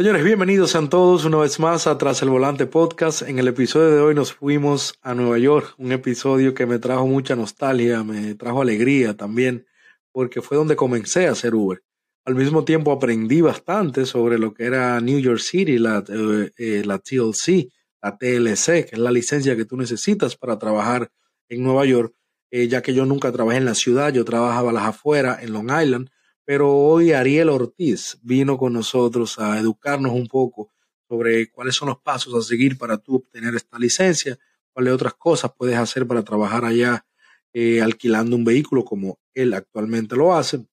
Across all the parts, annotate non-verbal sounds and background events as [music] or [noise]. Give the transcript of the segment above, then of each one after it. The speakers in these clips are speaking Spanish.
Señores, bienvenidos sean todos una vez más a Tras el Volante Podcast. En el episodio de hoy nos fuimos a Nueva York, un episodio que me trajo mucha nostalgia, me trajo alegría también, porque fue donde comencé a hacer Uber. Al mismo tiempo aprendí bastante sobre lo que era New York City, la, eh, eh, la TLC, la TLC, que es la licencia que tú necesitas para trabajar en Nueva York, eh, ya que yo nunca trabajé en la ciudad, yo trabajaba a las afueras, en Long Island, pero hoy Ariel Ortiz vino con nosotros a educarnos un poco sobre cuáles son los pasos a seguir para tú obtener esta licencia, cuáles otras cosas puedes hacer para trabajar allá eh, alquilando un vehículo como él actualmente lo hace.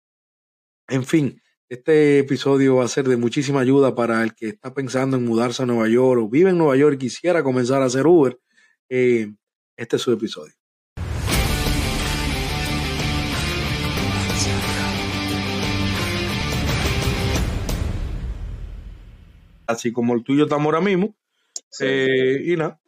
En fin, este episodio va a ser de muchísima ayuda para el que está pensando en mudarse a Nueva York o vive en Nueva York y quisiera comenzar a hacer Uber. Eh, este es su episodio. Así como el tuyo estamos ahora mismo. Eh, y nada.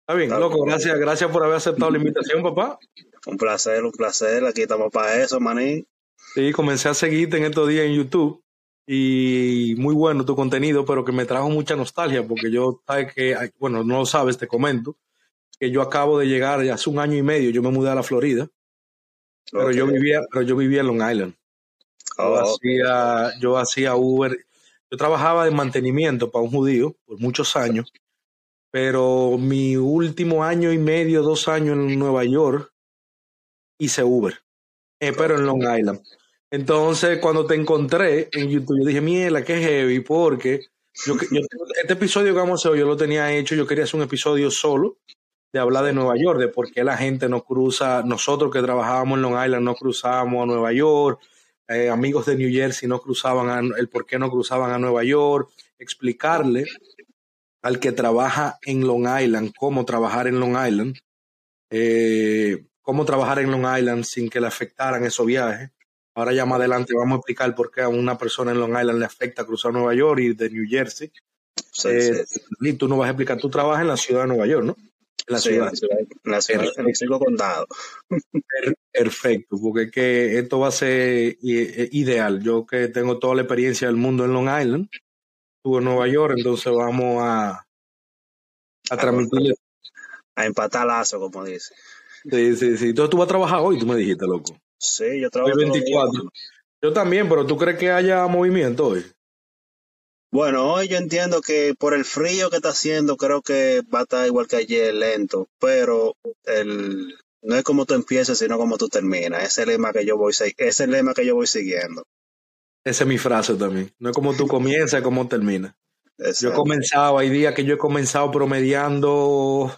Está bien, loco, gracias, gracias por haber aceptado la invitación, papá. Un placer, un placer. Aquí estamos para eso, maní. Sí, comencé a seguirte en estos días en YouTube y muy bueno tu contenido, pero que me trajo mucha nostalgia porque yo, sabes que, bueno, no lo sabes, te comento, que yo acabo de llegar hace un año y medio, yo me mudé a la Florida, pero yo vivía, pero yo vivía en Long Island. Yo, oh, hacía, yo hacía Uber yo trabajaba de mantenimiento para un judío por muchos años, pero mi último año y medio, dos años en Nueva York, hice Uber, eh, pero en Long Island. Entonces, cuando te encontré en YouTube, yo dije, mierda, qué heavy, porque yo, este episodio que vamos a hacer, yo lo tenía hecho, yo quería hacer un episodio solo de hablar de Nueva York, de por qué la gente no cruza, nosotros que trabajábamos en Long Island no cruzábamos a Nueva York, eh, amigos de New Jersey no cruzaban, el por qué no cruzaban a Nueva York, explicarle al que trabaja en Long Island cómo trabajar en Long Island, eh, cómo trabajar en Long Island sin que le afectaran esos viajes. Ahora ya más adelante vamos a explicar por qué a una persona en Long Island le afecta cruzar Nueva York y de New Jersey. Eh, y tú no vas a explicar, tú trabajas en la ciudad de Nueva York, ¿no? La ciudad. En la ciudad, en el condado. Perfecto, porque es que esto va a ser eh, ideal. Yo que tengo toda la experiencia del mundo en Long Island, estuve en Nueva York, entonces vamos a, a transmitirle. A empatar lazo, como dice. Sí, sí, sí. Entonces tú vas a trabajar hoy, tú me dijiste, loco. Sí, yo trabajo. Hoy 24. Yo también, pero ¿tú crees que haya movimiento hoy? Bueno, hoy yo entiendo que por el frío que está haciendo, creo que va a estar igual que ayer, lento, pero el, no es como tú empiezas, sino como tú terminas. Ese es el lema que yo voy, ese es el lema que yo voy siguiendo. Esa es mi frase también. No es como tú comienzas, es como terminas. Yo he comenzado, hay días que yo he comenzado promediando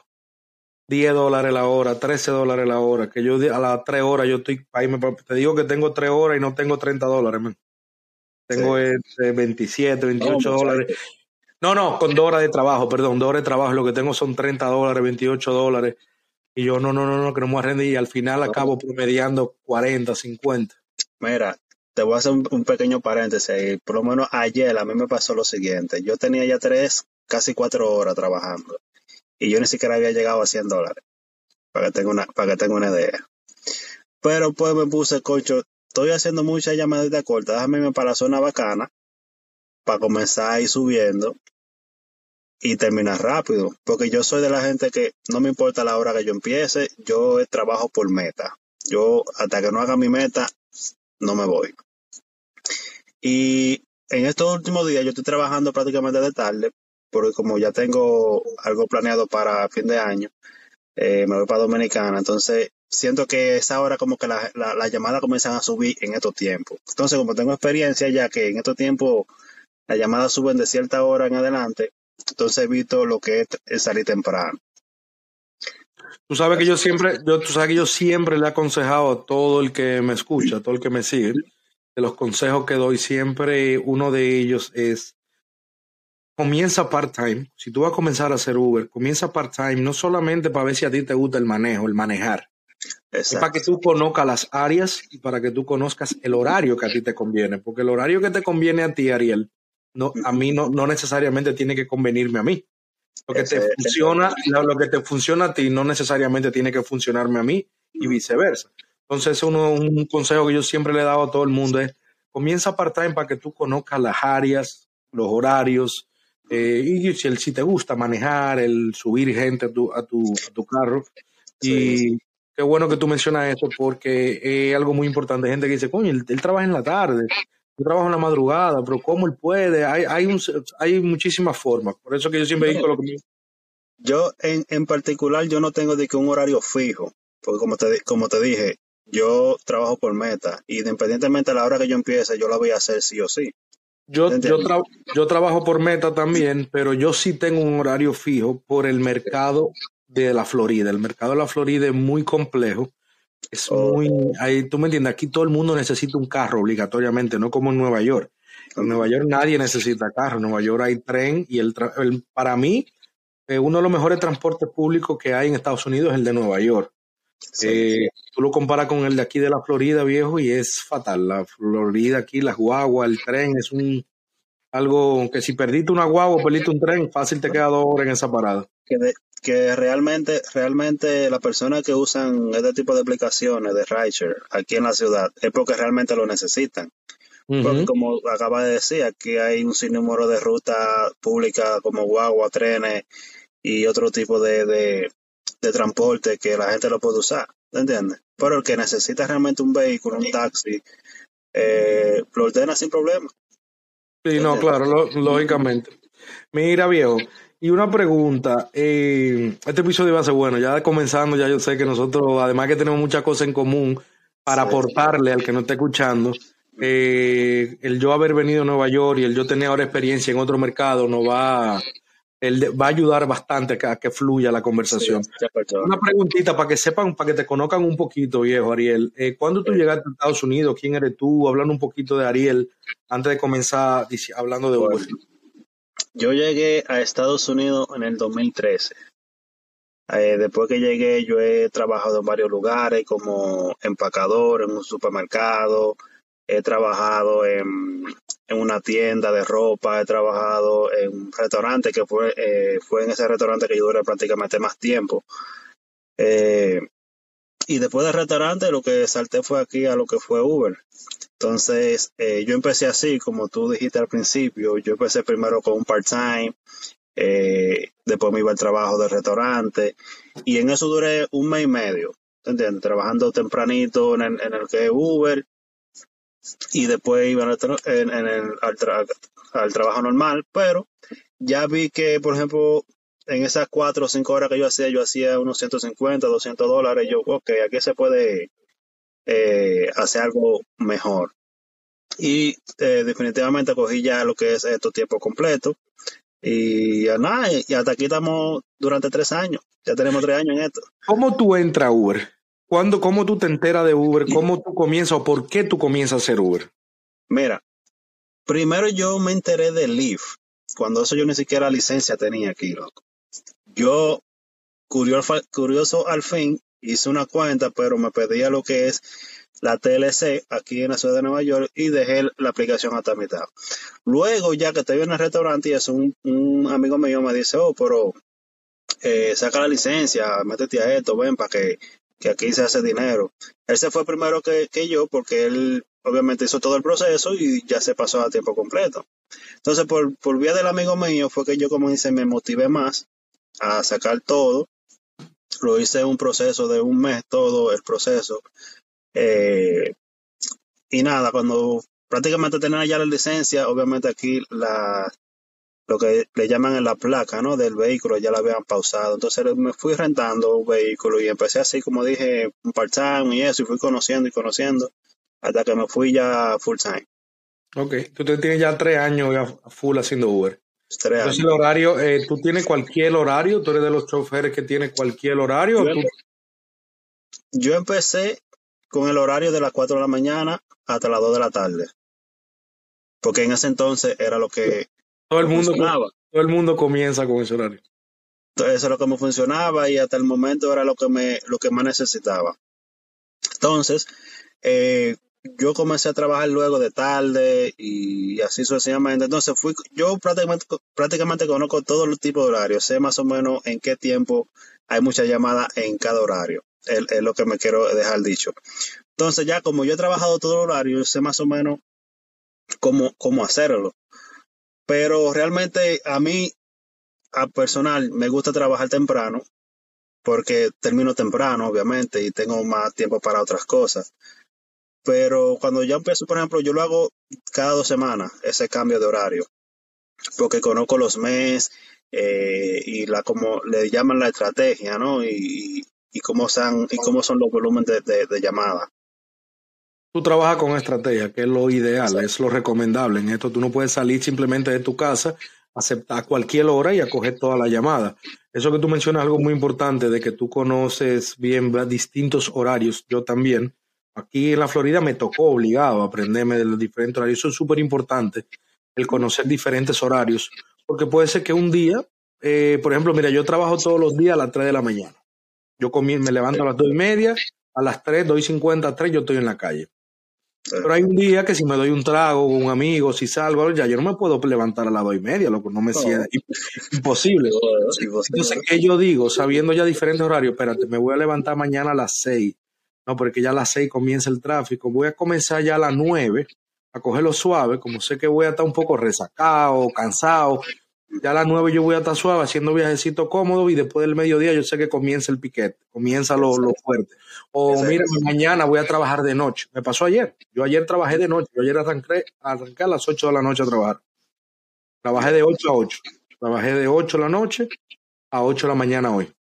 10 dólares la hora, 13 dólares la hora, que yo a las 3 horas yo estoy, ahí me, te digo que tengo 3 horas y no tengo 30 dólares, man. Tengo 27, 28 dólares. No, no, con dos horas de trabajo, perdón, dos horas de trabajo. Lo que tengo son 30 dólares, 28 dólares. Y yo, no, no, no, no, que no me voy a rendir. Y al final acabo promediando 40, 50. Mira, te voy a hacer un, pequeño paréntesis. Por lo menos ayer a mí me pasó lo siguiente. Yo tenía ya tres, casi cuatro horas trabajando. Y yo ni siquiera había llegado a 100 dólares. Para que tenga una, para que tenga una idea. Pero pues me puse, cocho, estoy haciendo muchas llamadas de corta, déjame irme para la zona bacana para comenzar a ir subiendo y terminar rápido, porque yo soy de la gente que no me importa la hora que yo empiece, yo trabajo por meta. Yo hasta que no haga mi meta, no me voy. Y en estos últimos días yo estoy trabajando prácticamente de tarde, porque como ya tengo algo planeado para fin de año, eh, me voy para Dominicana, entonces siento que esa hora como que las la, llamadas comienzan a subir en estos tiempos. Entonces, como tengo experiencia ya que en estos tiempos las llamadas suben de cierta hora en adelante, entonces evito lo que es, salir temprano. Tú sabes que yo siempre, yo, tú sabes que yo siempre le he aconsejado a todo el que me escucha, a todo el que me sigue, de los consejos que doy siempre, uno de ellos es comienza part-time. Si tú vas a comenzar a hacer Uber, comienza part-time, no solamente para ver si a ti te gusta el manejo, el manejar, es para que tú conozcas las áreas y para que tú conozcas el horario que a ti te conviene. Porque el horario que te conviene a ti, Ariel, no, a mí no, no necesariamente tiene que convenirme a mí. Lo que, te funciona, lo que te funciona a ti no necesariamente tiene que funcionarme a mí y viceversa. Entonces, uno, un consejo que yo siempre le he dado a todo el mundo es, comienza part-time para que tú conozcas las áreas, los horarios, eh, y si, si te gusta manejar, el subir gente a tu, a tu, a tu carro. Y qué bueno que tú mencionas esto porque es algo muy importante. Hay gente que dice, coño, él, él trabaja en la tarde, yo trabajo en la madrugada, pero ¿cómo él puede? Hay, hay, un, hay muchísimas formas. Por eso que yo siempre digo lo que... Yo en, en particular, yo no tengo de que un horario fijo, porque como te, como te dije, yo trabajo por meta, y independientemente de la hora que yo empiece, yo la voy a hacer sí o sí. Yo, yo, tra yo trabajo por meta también, pero yo sí tengo un horario fijo por el mercado de la Florida. El mercado de la Florida es muy complejo. Es muy, ahí, tú me entiendes, aquí todo el mundo necesita un carro obligatoriamente, no como en Nueva York. En Nueva York nadie necesita carro. En Nueva York hay tren y el, el para mí, eh, uno de los mejores transportes públicos que hay en Estados Unidos es el de Nueva York. Sí, eh, sí. Tú lo comparas con el de aquí de la Florida, viejo, y es fatal. La Florida aquí, las guaguas, el tren, es un algo que si perdiste una guagua o perdiste un tren, fácil te queda dos horas en esa parada. Que, de, que realmente, realmente las personas que usan este tipo de aplicaciones de rideshare aquí en la ciudad es porque realmente lo necesitan. Uh -huh. Porque como acaba de decir, aquí hay un sinnúmero de rutas públicas como guagua, trenes y otro tipo de, de, de transporte que la gente lo puede usar, ¿entiendes? Pero el que necesita realmente un vehículo, un taxi, eh, lo ordena sin problema. Sí, no, claro, lo, lógicamente. Mira, viejo, y una pregunta. Eh, este episodio va a ser bueno, ya comenzando, ya yo sé que nosotros, además que tenemos muchas cosas en común para aportarle al que no esté escuchando, eh, el yo haber venido a Nueva York y el yo tener ahora experiencia en otro mercado nos va, el, va a ayudar bastante a que fluya la conversación. Sí, una preguntita para que sepan, para que te conozcan un poquito, viejo Ariel. Eh, ¿Cuándo tú llegaste a Estados Unidos? ¿Quién eres tú? Hablando un poquito de Ariel antes de comenzar hablando de Uber. Yo llegué a Estados Unidos en el 2013. Eh, después que llegué, yo he trabajado en varios lugares como empacador en un supermercado, he trabajado en, una tienda de ropa, he trabajado en un restaurante que fue, eh, fue en ese restaurante que yo duré prácticamente más tiempo. Eh, y después del restaurante lo que salté fue aquí a lo que fue Uber. Entonces eh, yo empecé así, como tú dijiste al principio, yo empecé primero con un part-time, eh, después me iba al trabajo del restaurante y en eso duré un mes y medio, ¿entiendes? Trabajando tempranito en el, en el que Uber y después iba en el, al, al, trabajo normal, pero ya vi que, por ejemplo, en esas cuatro o cinco horas que yo hacía, yo hacía unos 150, 200 dólares, yo, ok, aquí se puede eh, hacer algo mejor. Y eh, definitivamente cogí ya lo que es esto tiempo completo. Y ya nada, y hasta aquí estamos durante tres años. Ya tenemos tres años en esto. ¿Cómo tú entras a Uber? ¿Cuándo, ¿Cómo tú te enteras de Uber? ¿Cómo tú comienzas o por qué tú comienzas a hacer Uber? Mira, primero yo me enteré de Lyft, cuando eso yo ni siquiera licencia tenía aquí, loco. Yo, curioso, curioso al fin, hice una cuenta, pero me pedía lo que es la TLC aquí en la ciudad de Nueva York y dejé la aplicación hasta mitad. Luego, ya que estoy en el restaurante y eso, un, un amigo mío me dice, oh, pero eh, saca la licencia, métete a esto, ven para que que aquí se hace dinero. Él se fue primero que, que, yo porque él obviamente hizo todo el proceso y ya se pasó a tiempo completo. Entonces, por, por vía del amigo mío fue que yo, como dice, me motivé más a sacar todo. Lo hice un proceso de un mes, todo el proceso. Eh, y nada, cuando prácticamente tenía ya la licencia, obviamente aquí la, lo que le llaman en la placa, ¿no? Del vehículo, ya la habían pausado. Entonces me fui rentando un vehículo y empecé así, como dije, un part-time y eso, y fui conociendo y conociendo hasta que me fui ya full-time. Ok, tú tienes ya tres años ya full haciendo Uber. Entonces el horario, eh, ¿tú tienes cualquier horario? ¿Tú eres de los choferes que tiene cualquier horario? Yo, tú... yo empecé con el horario de las 4 de la mañana hasta las 2 de la tarde. Porque en ese entonces era lo que todo el mundo todo el mundo comienza con ese horario. Entonces, eso era como funcionaba y hasta el momento era lo que me lo que más necesitaba. Entonces, eh, yo comencé a trabajar luego de tarde y así sucesivamente. Entonces fui, yo prácticamente, prácticamente conozco todos los tipos de horarios, sé más o menos en qué tiempo hay muchas llamadas en cada horario. Es, lo que me quiero dejar dicho. Entonces ya como yo he trabajado todo el horario, sé más o menos cómo, cómo hacerlo. Pero realmente a mí, a personal, me gusta trabajar temprano porque termino temprano, obviamente, y tengo más tiempo para otras cosas. Pero cuando ya empiezo, por ejemplo, yo lo hago cada dos semanas, ese cambio de horario, porque conozco los meses eh, y la como le llaman la estrategia, ¿no? Y, y cómo son y cómo son los volúmenes de, de, llamada. Tú trabajas con estrategia, que es lo ideal, es lo recomendable. En esto tú no puedes salir simplemente de tu casa, aceptar cualquier hora y acoger toda la llamada. Eso que tú mencionas es algo muy importante, de que tú conoces bien distintos horarios. Yo también. Aquí en la Florida me tocó obligado a aprenderme de los diferentes horarios. Eso es súper importante, el conocer diferentes horarios, porque puede ser que un día, eh, por ejemplo, mira, yo trabajo todos los días a las 3 de la mañana. Yo me levanto a las 2 y media, a las 3, 2 y 50, 3 yo estoy en la calle. Pero hay un día que si me doy un trago con un amigo, si salgo, ya yo no me puedo levantar a las dos y media, loco, no me siento imposible. Entonces, ¿qué yo digo? Sabiendo ya diferentes horarios, espérate, me voy a levantar mañana a las 6. No, porque ya a las 6 comienza el tráfico. Voy a comenzar ya a las 9 a cogerlo suave, como sé que voy a estar un poco resacado, cansado, ya a las 9 yo voy a estar suave haciendo viajecito cómodo y después del mediodía yo sé que comienza el piquete, comienza lo, lo fuerte. O mira, mañana voy a trabajar de noche. Me pasó ayer. Yo ayer trabajé de noche. Yo ayer arranqué, arranqué a las 8 de la noche a trabajar. Trabajé de 8 a 8. Trabajé de 8 de la noche a 8 de la mañana hoy.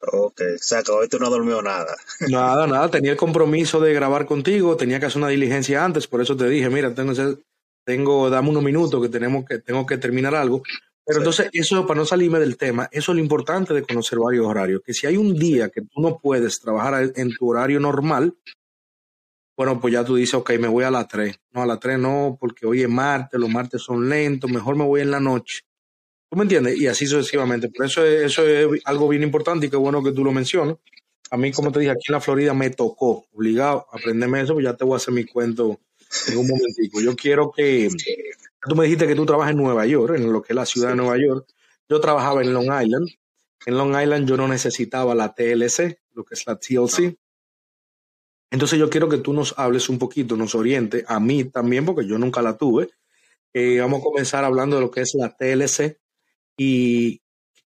Ok, o sea que hoy tú no dormido nada. [laughs] Nada, nada. Tenía el compromiso de grabar contigo, tenía que hacer una diligencia antes, por eso te dije, mira, tengo, tengo dame unos minutos que tenemos que tengo que terminar algo. Pero entonces, eso para no salirme del tema, eso es lo importante de conocer varios horarios, que si hay un día que tú no puedes trabajar en tu horario normal, bueno, pues ya tú dices, ok, me voy a las 3. No, a las 3 no, porque hoy es martes, los martes son lentos, mejor me voy en la noche. ¿Tú me entiendes? Y así sucesivamente. Por eso es, eso es algo bien importante y qué bueno que tú lo mencionas. A mí, como te dije, aquí en la Florida me tocó, obligado a aprenderme eso, pues ya te voy a hacer mi cuento en un momentico. Yo quiero que Tú me dijiste que tú trabajas en Nueva York, en lo que es la ciudad de Nueva York. Yo trabajaba en Long Island. En Long Island yo no necesitaba la TLC, lo que es la TLC. Entonces yo quiero que tú nos hables un poquito, nos oriente, a mí también, porque yo nunca la tuve. Eh, vamos a comenzar hablando de lo que es la TLC y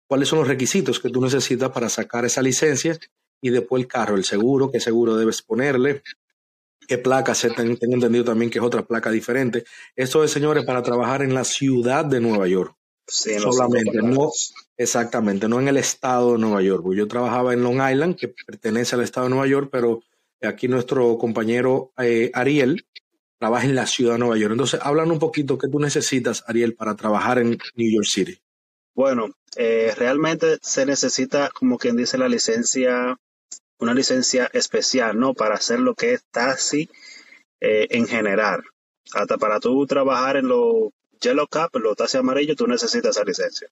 cuáles son los requisitos que tú necesitas para sacar esa licencia y después el carro, el seguro, qué seguro debes ponerle, qué placa se tengo entendido también que es otra placa diferente. Esto es, señores, para trabajar en la ciudad de Nueva York. Sí, solamente, no exactamente, no en el estado de Nueva York. Yo trabajaba en Long Island, que pertenece al estado de Nueva York, pero aquí nuestro compañero eh, Ariel trabaja en la ciudad de Nueva York. Entonces, hablan un poquito qué tú necesitas, Ariel, para trabajar en New York City. Bueno, eh, realmente se necesita, como quien dice, la licencia una licencia especial, ¿no? Para hacer lo que es taxi eh, en general. Hasta para tú trabajar en los Yellow Cap, los taxis amarillos, tú necesitas esa licencia.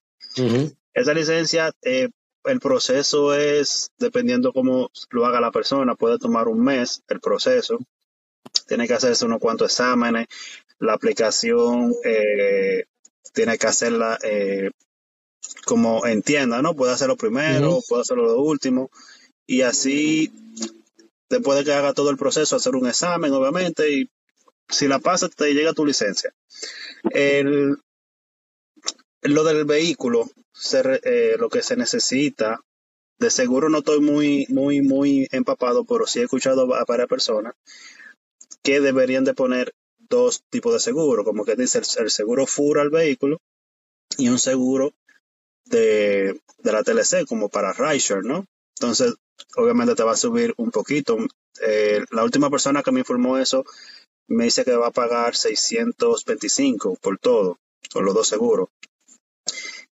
Esa licencia, eh, el proceso es, dependiendo cómo lo haga la persona, puede tomar un mes el proceso. Tiene que hacerse unos cuantos exámenes. La aplicación eh, tiene que hacerla como entienda, ¿no? Puede hacerlo primero, puede hacerlo lo último y así después de que haga todo el proceso, hacer un examen, obviamente, y si la pasa, te llega tu licencia. El, lo del vehículo, eh, lo que se necesita, de seguro no estoy muy, muy, muy empapado, pero sí he escuchado a varias personas que deberían de poner dos tipos de seguro, como que dice el, seguro FUR al vehículo y un seguro de, de la TLC, como para Rideshare, ¿no? Entonces, obviamente te va a subir un poquito. Eh, la última persona que me informó eso me dice que va a pagar 625 por todo, por los dos seguros.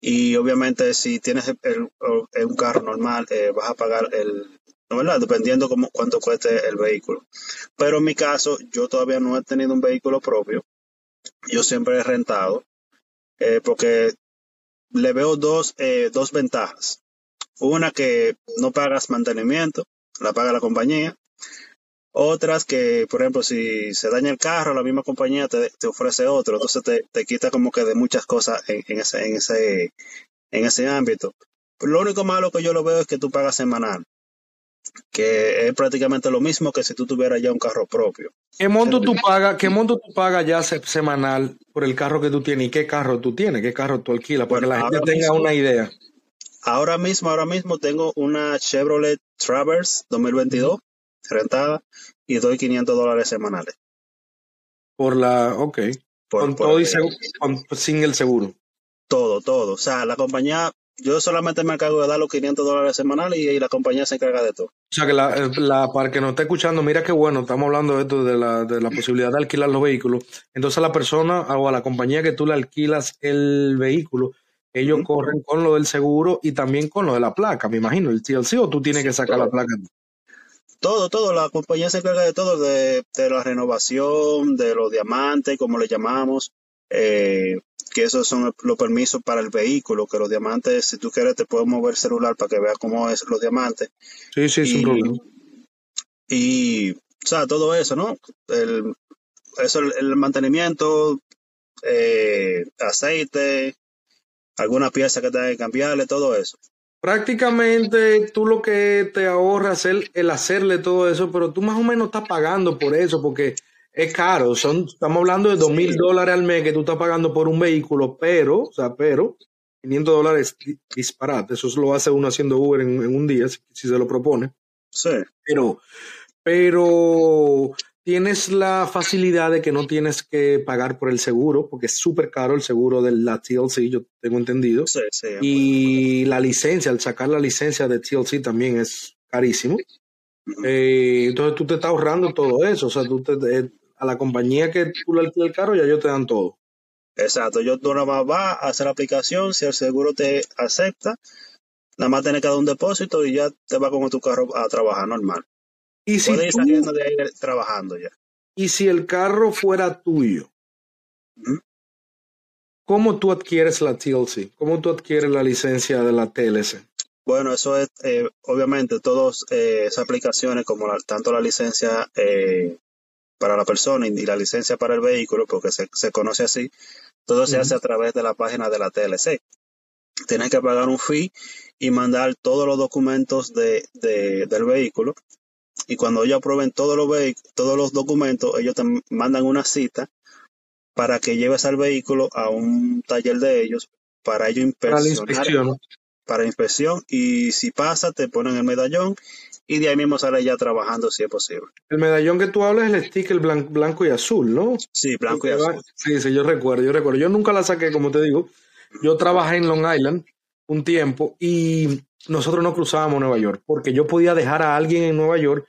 Y obviamente si tienes un carro normal, eh, vas a pagar el, ¿no verdad? Dependiendo cómo, cuánto cueste el vehículo. Pero en mi caso, yo todavía no he tenido un vehículo propio. Yo siempre he rentado, eh, porque le veo dos, dos ventajas. Una que no pagas mantenimiento, la paga la compañía. Otras que, por ejemplo, si se daña el carro, la misma compañía te, ofrece otro. Entonces te, quita como que de muchas cosas en, ese, en, ese, en ese ámbito. lo único malo que yo lo veo es que tú pagas semanal. Que es prácticamente lo mismo que si tú tuvieras ya un carro propio. ¿Qué monto tú pagas, qué monto tú pagas ya semanal por el carro que tú tienes y qué carro tú tienes, qué carro tú alquilas, para que la gente tenga una idea? Ahora mismo, ahora mismo tengo una Chevrolet Traverse 2022 rentada y doy 500 dólares semanales. Por la, ok. con todo y sin el seguro. Todo, todo. O sea, la compañía yo solamente me encargo de dar los 500 dólares semanales y, la compañía se encarga de todo. O sea que la, eh, la, para que nos esté escuchando, mira qué bueno, estamos hablando de esto, de la, de la posibilidad de alquilar los vehículos. Entonces a la persona o a la compañía que tú le alquilas el vehículo, ellos corren con lo del seguro y también con lo de la placa, me imagino, el TLC o tú tienes que sacar la placa. Todo, todo, la compañía se encarga de todo, de, de la renovación, de los diamantes, como le llamamos, eh, que esos son los permisos para el vehículo, que los diamantes, si tú quieres, te puedo mover celular para que veas cómo es los diamantes. Sí, sí, sin problema. Y, o sea, todo eso, ¿no? El, eso, el, mantenimiento, eh, aceite, alguna pieza que tenga que cambiarle, todo eso. Prácticamente tú lo que te ahorras es el, el hacerle todo eso, pero tú más o menos estás pagando por eso, porque es caro. Son, estamos hablando de dos mil dólares al mes que tú estás pagando por un vehículo, pero, o sea, pero 500 dólares disparate. Eso lo hace uno haciendo Uber en, un día, si, se lo propone. Sí. Pero, pero tienes la facilidad de que no tienes que pagar por el seguro, porque es súper caro el seguro de la TLC, yo tengo entendido. Sí, sí, y la licencia, al sacar la licencia de TLC también es carísimo. Eh, entonces tú te estás ahorrando todo eso. O sea, tú te, eh, a la compañía que tú le alquilas el carro, ya ellos te dan todo. Exacto, yo tú nada más vas a hacer la aplicación, si el seguro te acepta, nada más tienes que dar un depósito y ya te va con tu carro a trabajar normal. Y si Puedes ir saliendo de ahí trabajando ya. Y si el carro fuera tuyo, ¿cómo tú adquieres la TLC? ¿Cómo tú adquieres la licencia de la TLC? Bueno, eso es, eh, obviamente, todas eh, esas aplicaciones, como tanto la licencia eh, para la persona y la licencia para el vehículo, porque se, conoce así, todo se hace a través de la página de la TLC. Tienes que pagar un fee y mandar todos los documentos de, del vehículo. Y cuando ellos aprueben todos los, todos los documentos, ellos te mandan una cita para que lleves al vehículo a un taller de ellos para ellos inspeccionar. Para inspección. Y si pasa, te ponen el medallón y de ahí mismo sale ya trabajando si es posible. El medallón que tú hablas es el sticker blanco, y azul, ¿no? Sí, blanco y azul. Sí, sí, yo recuerdo, yo recuerdo. Yo nunca la saqué, como te digo. Yo trabajé en Long Island un tiempo y nosotros no cruzábamos Nueva York porque yo podía dejar a alguien en Nueva York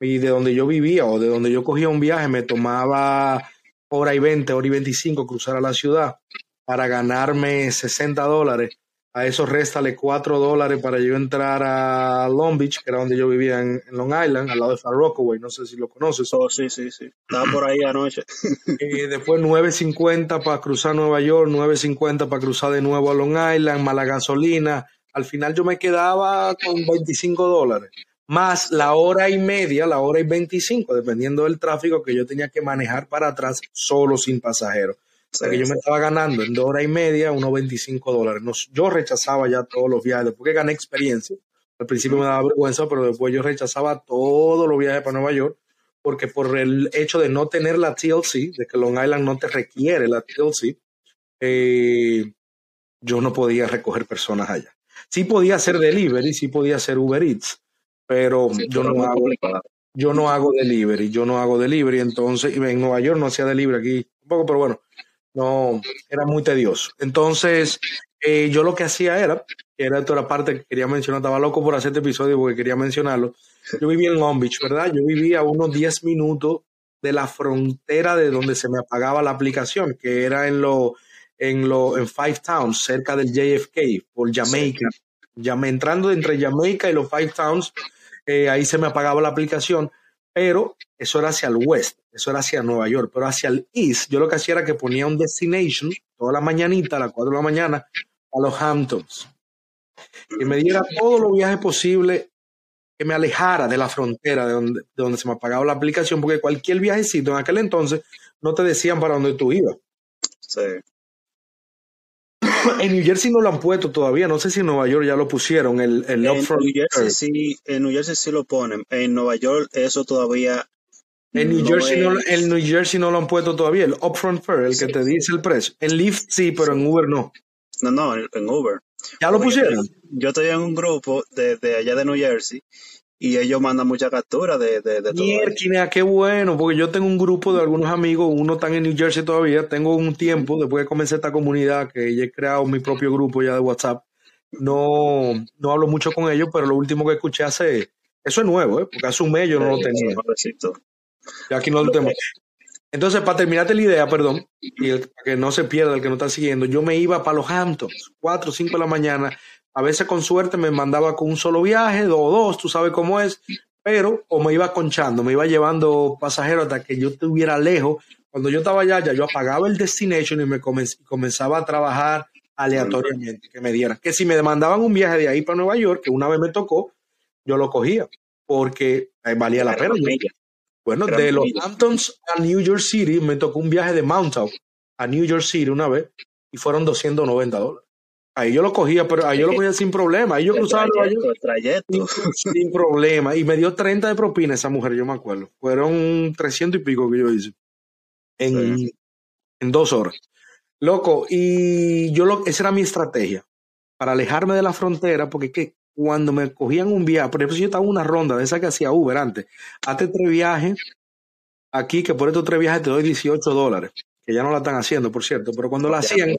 y de donde yo vivía o de donde yo cogía un viaje me tomaba hora y 20, hora y 25 cruzar a la ciudad para ganarme 60 dólares a eso réstale 4 dólares para yo entrar a Long Beach, que era donde yo vivía en, Long Island, al lado de Far Rockaway, no sé si lo conoces. Oh, sí, sí, sí. Estaba por ahí anoche. [laughs] y después 9.50 para cruzar Nueva York, 9.50 para cruzar de nuevo a Long Island, más la gasolina. Al final yo me quedaba con 25 dólares, más la hora y media, la hora y 25, dependiendo del tráfico que yo tenía que manejar para atrás solo sin pasajeros que yo me estaba ganando en dos horas y media unos 25 dólares. yo rechazaba ya todos los viajes, después que gané experiencia. Al principio me daba vergüenza, pero después yo rechazaba todos los viajes para Nueva York, porque por el hecho de no tener la TLC, de que Long Island no te requiere la TLC, eh, yo no podía recoger personas allá. Sí podía hacer delivery, sí podía hacer Uber Eats, pero yo no hago, yo no hago delivery, yo no hago delivery, entonces, en Nueva York no hacía delivery aquí, un poco, pero bueno, no, era muy tedioso. Entonces, eh, yo lo que hacía era, que era otra parte que quería mencionar, estaba loco por hacer este episodio porque quería mencionarlo. Yo vivía en Long Beach, ¿verdad? Yo vivía a unos 10 minutos de la frontera de donde se me apagaba la aplicación, que era en lo, en lo, en Five Towns, cerca del JFK, por Jamaica. Ya entrando entre Jamaica y los Five Towns, eh, ahí se me apagaba la aplicación pero eso era hacia el west, eso era hacia Nueva York, pero hacia el east, yo lo que hacía era que ponía un destination toda la mañanita, a las 4 de la mañana, a los Hamptons, que me diera todos los viajes posibles, que me alejara de la frontera de donde, de donde se me apagaba la aplicación, porque cualquier viajecito en aquel entonces no te decían para dónde tú ibas. Sí. [coughs] en New Jersey no lo han puesto todavía, no sé si en Nueva York ya lo pusieron, el, el En New Jersey sí, en New Jersey sí lo ponen. En Nueva York eso todavía En New, no Jersey no, en New Jersey no lo han puesto todavía, el upfront fare, el que te dice el precio. En Lyft sí, pero en Uber no. no, no, en, Uber. ¿Ya lo Porque pusieron? yo estoy en un grupo de, de allá de New Jersey y ellos mandan muchas capturas de, de, de todo. Mierda, qué bueno, porque yo tengo un grupo de algunos amigos, uno está en New Jersey todavía, tengo un tiempo, después que comencé esta comunidad, que ya he creado mi propio grupo ya de WhatsApp, no, no hablo mucho con ellos, pero lo último que escuché hace, eso es nuevo, ¿eh? porque hace un mes yo no lo Sí, tenía, pobrecito. Ya aquí no lo tenemos. Entonces, para terminarte la idea, perdón, y el- para que no se pierda el que no está siguiendo, yo me iba para los Hamptons, 4 o 5 de la mañana, a veces con suerte me mandaba con un solo viaje, dos o dos, tú sabes cómo es, pero o me iba conchando, me iba llevando pasajeros hasta que yo estuviera lejos. Cuando yo estaba allá, ya yo apagaba el destination y me comenz- comenzaba a trabajar aleatoriamente, que me dieran. Que si me demandaban un viaje de ahí para Nueva York, que una vez me tocó, yo lo cogía, porque eh, valía la pena. Yo- bueno, de los. Hamptons a New York City me tocó un viaje de Mountain a New York City una vez y fueron 290 dólares. Ahí yo lo cogía, pero ahí yo lo cogía sin problema. Ahí yo El cruzaba trayecto, el trayecto. sin, [laughs] sin problema. Y me dio 30 de propina esa mujer, yo me acuerdo. Fueron 300 y pico que yo hice Sí. en, en dos horas. Loco, y yo lo, esa era mi estrategia para alejarme de la frontera, porque que cuando me cogían un viaje, por ejemplo, si yo estaba en una ronda de esa que hacía Uber antes, hazte tres viajes aquí, que por estos tres viajes te doy 18 dólares, que ya no la están haciendo, por cierto, pero cuando la hacían,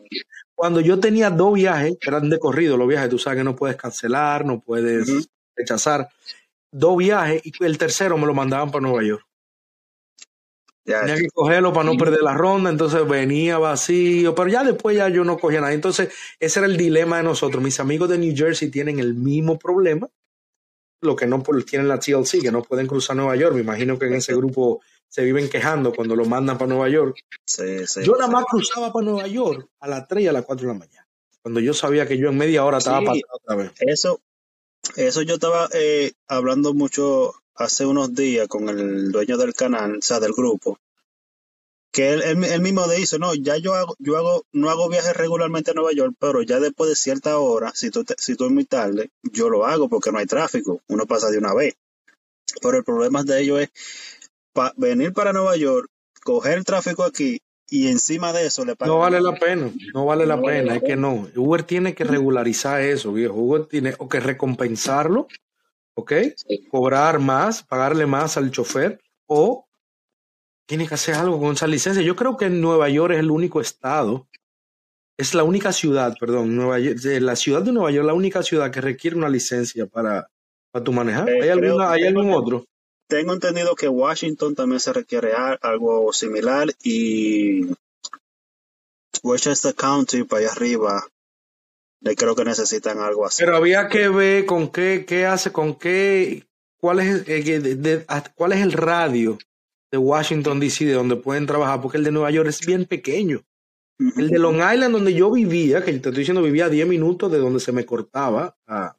cuando yo tenía dos viajes, eran de corrido los viajes, tú sabes que no puedes cancelar, no puedes rechazar, dos viajes y el tercero me lo mandaban para Nueva York. Ya, Tenía que cogerlo para no perder la ronda, entonces venía vacío, pero ya después ya yo no cogía nada. Entonces, ese era el dilema de nosotros. Mis amigos de New Jersey tienen el mismo problema, lo que no tienen la TLC, que no pueden cruzar Nueva York. Me imagino que en ese grupo se viven quejando cuando lo mandan para Nueva York. sí, sí, Yo nada sí. más cruzaba para Nueva York a las 3 y a las 4 de la mañana, cuando yo sabía que yo en media hora estaba para otra vez. eso, eso yo estaba eh, hablando mucho hace unos días con el dueño del canal, o sea, del grupo, que él, él, él mismo dice, no, ya yo hago, yo hago, no hago viajes regularmente a Nueva York, pero ya después de cierta hora, si tú, si tú es muy tarde, yo lo hago porque no hay tráfico, uno pasa de una vez. Pero el problema de ello es pa- venir para Nueva York, coger el tráfico aquí y encima de eso le No pagan vale más. la pena, no vale la No vale pena, la es que no. Uber tiene que regularizar eso, viejo. Uber tiene o que recompensarlo, ¿ok? Sí. Cobrar más, pagarle más al chofer, o tiene que hacer algo con esa licencia. Yo creo que Nueva York es el único estado, es la única ciudad, perdón, Nueva York, la ciudad de Nueva York es la única ciudad que requiere una licencia para, para tu manejar. Eh, ¿Hay, alguna, ¿Hay algún otro? tengo entendido que Washington también se requiere a- algo similar y Westchester County para allá arriba, creo que necesitan algo así. Pero había que ver con qué, qué hace, con qué, cuál es, eh, de- de- cuál es el radio de Washington DC de donde pueden trabajar, porque el de Nueva York es bien pequeño. El de Long Island, donde yo vivía, que te estoy diciendo vivía a 10 minutos de donde se me cortaba ah,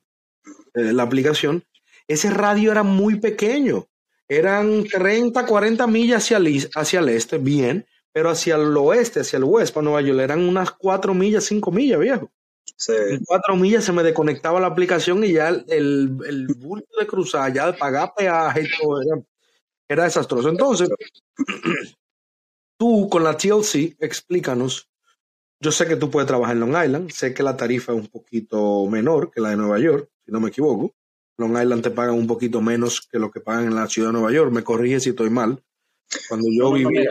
eh, la aplicación, ese radio era muy pequeño. Eran 30, 40 millas hacia el, hacia el este, bien, pero hacia el oeste, hacia el oeste, para Nueva York, eran unas 4 millas, 5 millas, viejo. Sí, En cuatro millas se me desconectaba la aplicación y ya el, el, el [laughs] bulto de cruzar, ya de pagar peaje y todo, era, era desastroso. Entonces, [clears throat] tú con la TLC, explícanos. Yo sé que tú puedes trabajar en Long Island, sé que la tarifa es un poquito menor que la de Nueva York, si no me equivoco. Long Island te pagan un poquito menos que lo que pagan en la ciudad de Nueva York. Me corrige si estoy mal. Cuando yo no, no, no, vivía.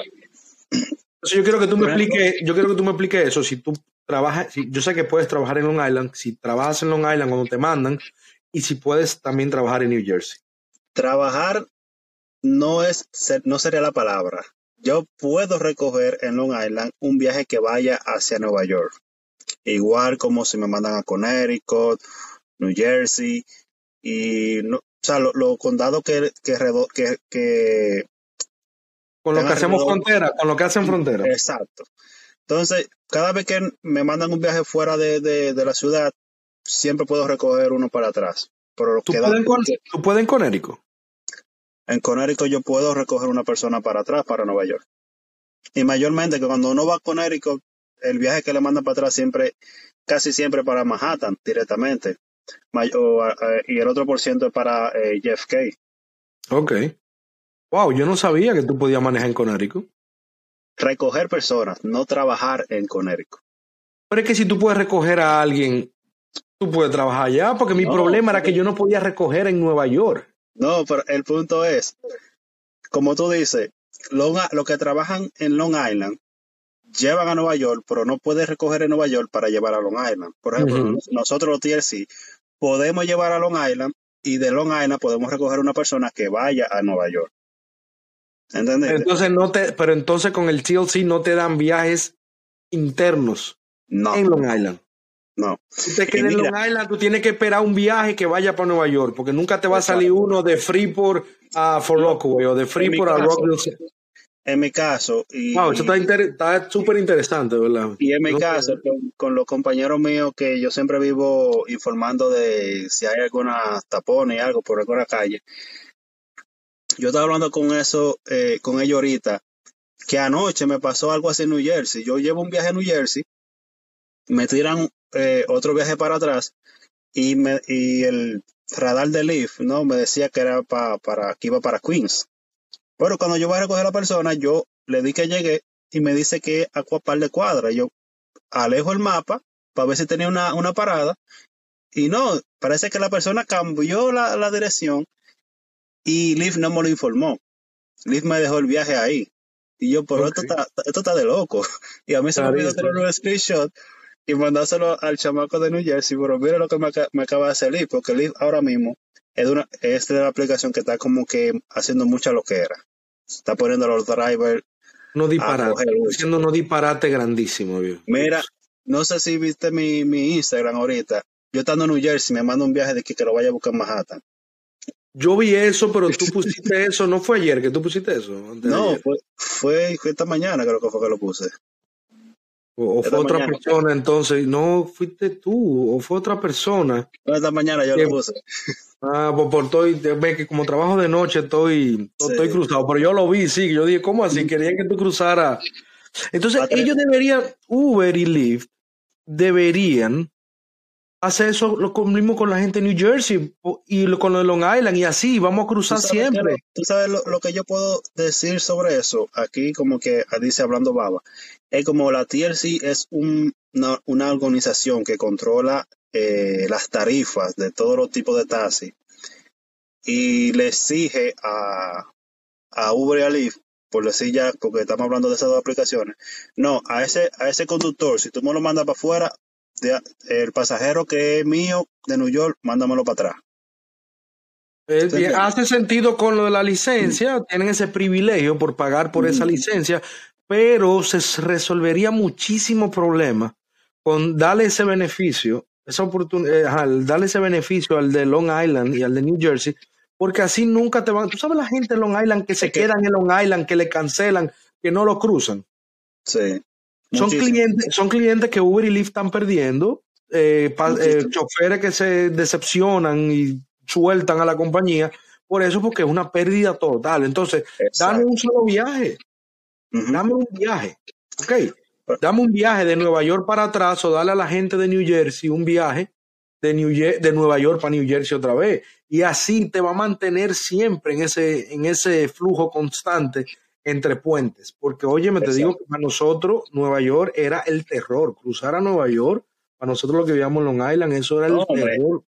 Entonces yo quiero que tú me expliques, yo quiero que tú me expliques eso. Si tú trabajas, si- yo sé que puedes trabajar en Long Island, si trabajas en Long Island cuando te mandan, y si puedes también trabajar en New Jersey. trabajar no es ser- no sería la palabra. Yo puedo recoger en Long Island un viaje que vaya hacia Nueva York. Igual como si me mandan a Connecticut, New Jersey y no, o sea, los lo condados que, que, que, que Con lo que hacemos frontera, con lo que hacen frontera. Exacto. Entonces, cada vez que me mandan un viaje fuera de, de, de la ciudad, siempre puedo recoger uno para atrás. Pero Tú que da- puedes, Con- tú puedes en Connecticut. en Connecticut yo puedo recoger una persona para atrás para Nueva York. Y mayormente que cuando uno va a Connecticut, el viaje que le mandan para atrás siempre, casi siempre para Manhattan directamente. May- o, y el otro por ciento es para eh, JFK. Ok. Wow, yo no sabía que tú podías manejar en Connecticut. Recoger personas, no trabajar en Connecticut. Pero es que si tú puedes recoger a alguien, tú puedes trabajar allá, porque mi No, problema era que yo no podía recoger en Nueva York. No, pero el punto es, como tú dices, los que trabajan en Long Island llevan a Nueva York, pero no puedes recoger en Nueva York para llevar a Long Island. Por ejemplo, nosotros los TLC podemos llevar a Long Island y de Long Island podemos recoger una persona que vaya a Nueva York. ¿Entendés? Entonces no te, pero entonces con el TLC no te dan viajes internos no, en Long Island. no. Si te Y quedas en Long Island, tú tienes que esperar un viaje que vaya para Nueva York, porque nunca te va a salir uno de Freeport a Fort Rockaway o de Freeport a Rockville. En mi caso, y, Wow, eso está inter- súper interesante, ¿verdad? y en mi No caso, con, con los compañeros míos que yo siempre vivo informando de si hay alguna tapón y algo por alguna calle. Yo estaba hablando con eso, eh, con ellos ahorita, que anoche me pasó algo así en New Jersey. Yo llevo un viaje a New Jersey, me tiran eh, otro viaje para atrás y, me, y el radar de Leaf, ¿no? Me decía que era pa- para, que iba para Queens. Pero cuando yo voy a recoger a la persona, yo le di que llegué y me dice que a par de cuadras. Yo alejo el mapa para ver si tenía una, una parada. Y no, parece que la persona cambió la, la dirección y Leaf no me lo informó. Leaf me dejó el viaje ahí. Y yo, pero esto, Ok. está, esto está de loco. Y a mí se me olvidó tener un screenshot y mandárselo al chamaco de New Jersey. Pero mira lo que me, aca- me acaba de hacer Leaf, porque Leaf ahora mismo es de, una, es de la aplicación que está como que haciendo mucha loquera. Está poniendo a los drivers. No disparate. haciendo unos disparates grandísimos, viejo. Mira, no sé si viste mi, mi Instagram ahorita. Yo estando en New Jersey, me manda un viaje de aquí que lo vaya a buscar en Manhattan. Yo vi eso, pero tú [laughs] pusiste eso, no fue ayer que tú pusiste eso. No, fue, fue, fue esta mañana creo que fue que lo puse. O, fue otra mañana. persona, entonces, no fuiste tú, o fue otra persona. Esta mañana yo lo puse. Ah, pues por estoy, ve que como trabajo de noche estoy, Sí. estoy cruzado, pero yo lo vi, sí, yo dije, ¿cómo así? Querían que tú cruzaras. Entonces, ellos deberían, Uber y Lyft, deberían hacer eso lo mismo con la gente de New Jersey y lo- con lo de Long Island y así, vamos a ¿Tú cruzar siempre. tú sabes lo, lo que yo puedo decir sobre eso? Aquí como que dice hablando baba. Es como la TLC es un- una, una organización que controla eh, las tarifas de todos los tipos de taxis y le exige a, a Uber y a Lyft, por decir ya, porque estamos hablando de esas dos aplicaciones, no, a ese, a ese conductor, si tú me lo mandas para afuera, de- el pasajero que es mío de New York, mándamelo para atrás. Eh, hace sentido con lo de la licencia, tienen ese privilegio por pagar por esa licencia, pero se resolvería muchísimo problema con darle ese beneficio, esa oportunidad, darle ese beneficio al de Long Island y al de New Jersey, porque así nunca te van. Tú sabes la gente de Long Island que se Es que- quedan en Long Island, que le cancelan, que no lo cruzan. Sí. Son clientes, son clientes que Uber y Lyft están perdiendo, eh, pa- eh, choferes que se decepcionan y sueltan a la compañía, por eso porque es una pérdida total. Entonces, dame un solo viaje, dame un viaje, ¿ok? Dame un viaje de Nueva York para atrás o dale a la gente de New Jersey un viaje de, New Ye- de Nueva York para New Jersey otra vez. Y así te va a mantener siempre en ese, en ese flujo constante entre puentes. Porque, oye, me te digo que para nosotros Nueva York era el terror. Cruzar a Nueva York, para nosotros lo que vivíamos en Long Island, eso era el hombre. terror.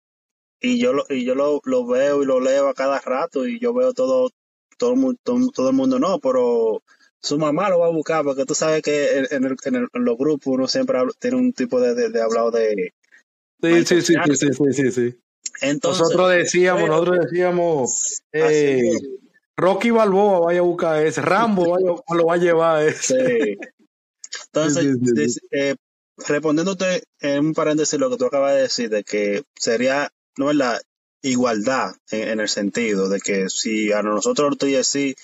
y yo lo, y yo lo, lo veo y lo leo a cada rato y yo veo todo todo el mundo todo, todo el mundo no pero su mamá lo va a buscar porque tú sabes que en, en el- en el- en los grupos uno siempre habla- tiene un tipo de, de, de hablado de Sí, sí, sí, sí, sí, sí, sí, sí. entonces Nosotros decíamos, pero- nosotros decíamos, eh, Rocky Balboa vaya a buscar ese, Rambo vaya- lo va a llevar ese. Sí. Entonces, Sí, sí, sí, sí. eh, respondiéndote en un paréntesis lo que tú acabas de decir, de que sería, no es la igualdad en, en el sentido de que si a nosotros los TSC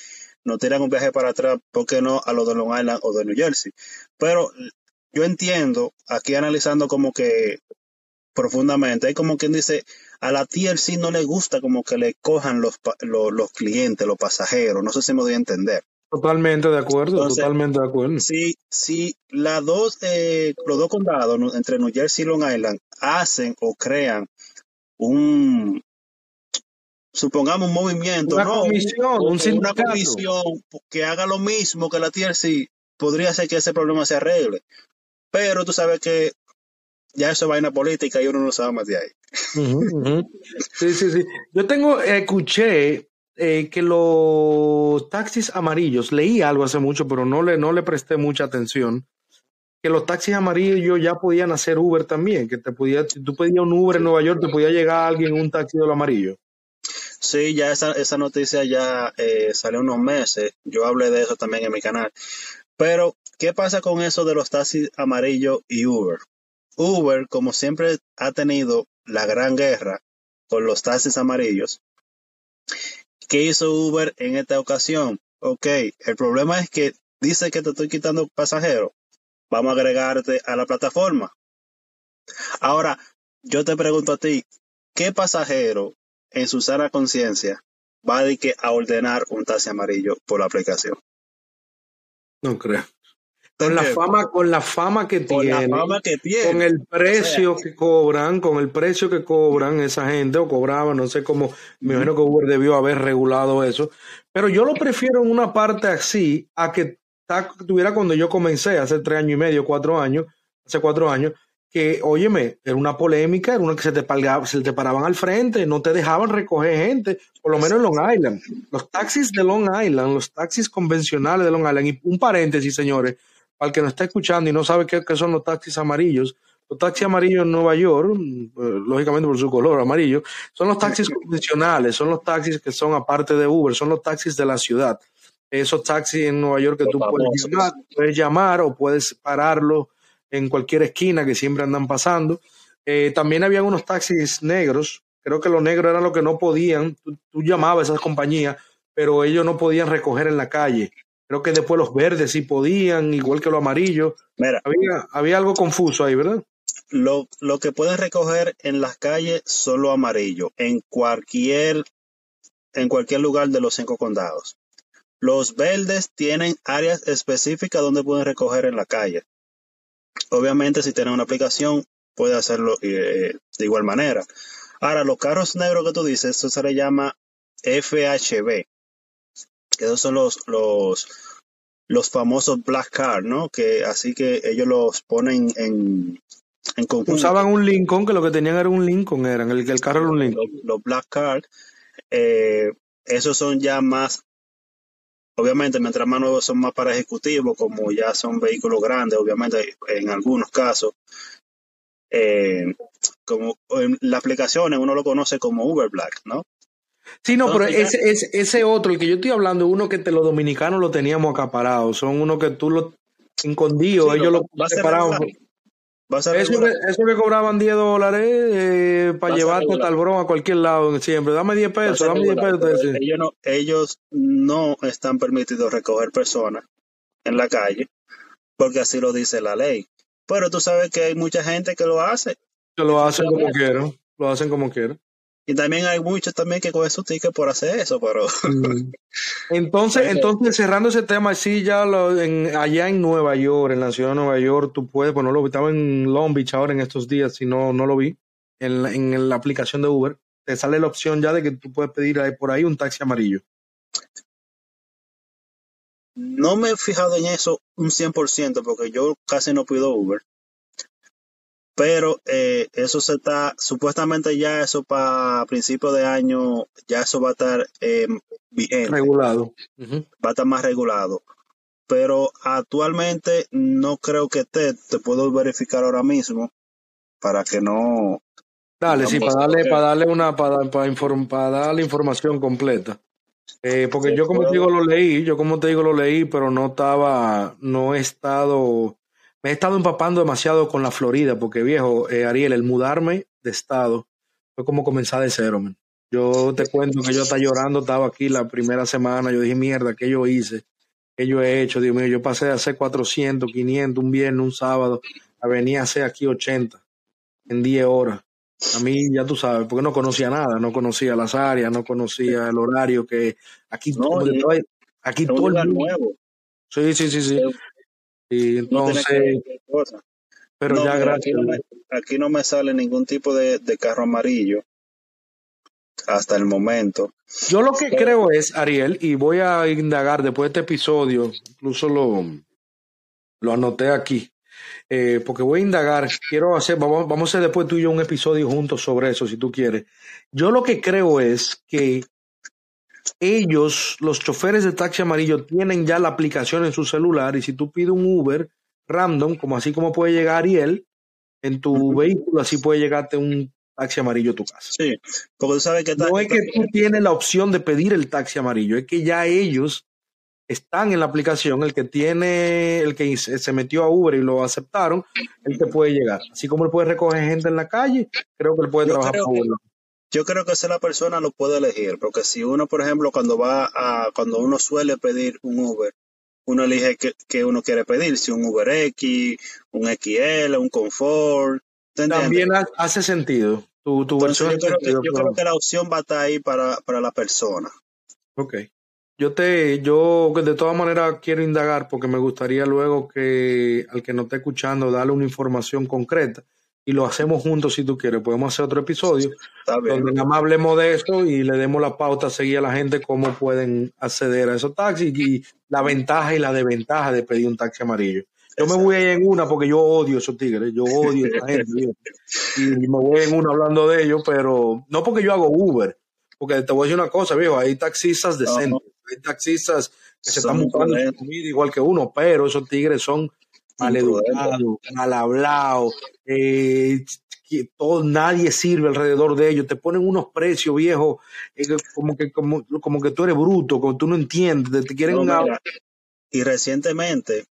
nos tiran un viaje para atrás, ¿por qué no a los de Long Island o de New Jersey? Pero yo entiendo, aquí analizando como que profundamente, hay como quien dice, a la TLC no le gusta como que le cojan los, los, los clientes, los pasajeros, no sé si me doy a entender. Totalmente de acuerdo, totalmente de acuerdo. Si, si las dos, eh, los dos condados entre New Jersey y Long Island hacen o crean un, supongamos un movimiento, una ¿no? comisión, un, un una comisión que haga lo mismo que la TRC, podría ser que ese problema se arregle. Pero tú sabes que ya eso es vaina política y uno no sabe más de ahí. Sí, sí, sí. Yo tengo, escuché eh, que los taxis amarillos, leí algo hace mucho, pero no le, no le presté mucha atención, que los taxis amarillos ya podían hacer Uber también, que te podía, si tú pedías un Uber en Nueva York, te podía llegar alguien en un taxi de lo amarillo. Sí, ya esa, esa noticia ya eh, salió unos meses, yo hablé de eso también en mi canal. Pero, ¿qué pasa con eso de los taxis amarillos y Uber? Uber, como siempre, ha tenido la gran guerra con los taxis amarillos. ¿Qué hizo Uber en esta ocasión? Ok, el problema es que dice que te estoy quitando pasajeros. Vamos a agregarte a la plataforma. Ahora, yo te pregunto a ti, ¿qué pasajero en su sana conciencia va a, a ordenar un taxi amarillo por la aplicación? No creo. Con la fama, con la fama que con tiene, la fama que tiene. con el precio O sea, que cobran, con el precio que cobran esa gente o cobraban, no sé cómo, me imagino que Uber debió haber regulado eso, pero yo lo prefiero en una parte así a que tuviera cuando yo comencé hace tres años y medio, cuatro años, hace cuatro años, que, óyeme, era una polémica, era una que se te, palgaba- se te paraban al frente, no te dejaban recoger gente, por lo menos en Long Island. Los taxis de Long Island, los taxis convencionales de Long Island, y un paréntesis, señores, para el que nos está escuchando y no sabe qué, qué son los taxis amarillos, los taxis amarillos en Nueva York, mm, eh, lógicamente por su color amarillo, son los taxis convencionales, son los taxis que son aparte de Uber, son los taxis de la ciudad. Esos taxis en Nueva York que tú puedes llamar, puedes llamar o puedes pararlo en cualquier esquina que siempre andan pasando. Eh, también había unos taxis negros, creo que los negros eran los que no podían, tú, tú llamabas a esas compañías, pero ellos no podían recoger en la calle. Creo que después los verdes sí podían, igual que los amarillos. Mira, Había, había algo confuso ahí, ¿verdad? lo, lo que pueden recoger en las calles son los amarillos, en cualquier, en cualquier lugar de los cinco condados. Los verdes tienen áreas específicas donde pueden recoger en la calle. Obviamente, si tienen una aplicación, puede hacerlo eh, de igual manera. Ahora, los carros negros que tú dices, eso se le llama FHB. Esos son los, los, los famosos black car, ¿no? Que así que ellos los ponen en, en conjunto. Usaban un Lincoln, que lo que tenían era un Lincoln, eran el, el carro era un Lincoln. los, los black card, eh, esos son ya más, obviamente, mientras más nuevos son más para ejecutivos, como ya son vehículos grandes, obviamente, en algunos casos. Eh, como en las aplicaciones uno lo conoce como Uber Black, ¿no? Sí, no, pero ese, ese, ese otro, el que yo estoy hablando, uno que te, los dominicanos lo teníamos acaparado. Son uno que tú lo escondido, Sí, ellos lo ser Eso que, eso que cobraban 10 dólares eh, para llevarte tal broma a cualquier lado siempre. Dame 10 Va a pesos, dame 10 regular, pesos. sí. ellos, no, ellos no están permitidos recoger personas en la calle, porque así lo dice la ley. Pero tú sabes que hay mucha gente que lo hace. Que lo hacen como quieran. Lo hacen como quieran. Y también hay muchos también que cogen su ticket por hacer eso, pero Mm. [laughs] Entonces, entonces cerrando ese tema, sí, ya lo, en, allá en Nueva York, en la ciudad de Nueva York, tú puedes, pues no lo estaba en Long Beach ahora en estos días, si no, no lo vi, en, la- en la aplicación de Uber, te sale la opción ya de que tú puedes pedir ahí, por ahí un taxi amarillo. no me he fijado en eso un 100% porque yo casi no pido Uber. Pero eh, eso se está, supuestamente ya eso para principio de año, ya eso va a estar eh, bien, Regulado. Ujú. va a estar más regulado. Pero actualmente no creo que esté, te puedo verificar ahora mismo para que no, Dale, sí, para darle, para darle una, para, para, inform- para dar la información completa. Eh, porque Sí, yo como te digo lo leí, yo como te digo lo leí, pero no estaba, no he estado, me he estado empapando demasiado con la Florida, porque viejo, eh, Ariel, el mudarme de estado fue como comenzar de cero, man. Yo te cuento que yo hasta llorando estaba aquí la primera semana, yo dije, mierda, ¿qué yo hice? ¿Qué yo he hecho? Dios mío, yo pasé de hacer 400, 500, un viernes, un sábado, a venir a hacer aquí 80 en 10 horas. A mí, ya tú sabes, porque no conocía nada, no conocía las áreas, no conocía el horario que aquí, No, te y- estaba, Aquí todo el mundo. nuevo. Sí, sí, sí, sí. Y entonces, pero No, ya mira, aquí gracias. no, me, aquí no me sale ningún tipo de, de carro amarillo hasta el momento. Yo lo que Pero- creo es, Ariel, y voy a indagar después de este episodio, incluso lo, lo anoté aquí, eh, porque voy a indagar, quiero hacer, vamos, vamos a hacer después tú y yo un episodio juntos sobre eso, si tú quieres. Yo lo que creo es que ellos, los choferes de taxi amarillo, tienen ya la aplicación en su celular y si tú pides un Uber random, como así como puede llegar Ariel, en tu vehículo, así puede llegarte un taxi amarillo a tu casa. Sí, porque tú sabes que No es que tú tienes la opción de pedir el taxi amarillo, es que ya ellos están en la aplicación, el que tiene, el que se metió a Uber y lo aceptaron, él te puede llegar. Así como él puede recoger gente en la calle, creo que él puede Yo trabajar que- Uber. Yo creo que esa la persona lo puede elegir, porque si uno, por ejemplo, cuando va a, cuando uno suele pedir un Uber, uno elige que, que uno quiere pedir, si un Uber X, un XL, un Comfort. También ha- hace sentido. Tu, tu Entonces, versión yo, creo que, sentido, yo creo que la opción va a estar ahí para, para la persona. Ok. Yo te, yo de todas maneras quiero indagar porque me gustaría luego que al que nos esté escuchando darle una información concreta y lo hacemos juntos si tú quieres. Podemos hacer otro episodio donde nada más hablemos de esto y le demos la pauta a seguir a la gente cómo pueden acceder a esos taxis y la ventaja y la desventaja de pedir un taxi amarillo. Yo me voy a ir en una porque yo odio esos tigres, yo odio a esa [laughs] gente. Y me voy en una hablando de ellos, pero no porque yo hago Uber, porque te voy a decir una cosa, viejo, hay taxistas decentes, hay taxistas que se están buscando igual que uno, pero esos tigres son maleducados, mal hablados, eh, que todo, nadie sirve alrededor de ellos, te ponen unos precios viejos, eh, como que como, como que tú eres bruto, como tú no entiendes, te, quieren No, una- y recientemente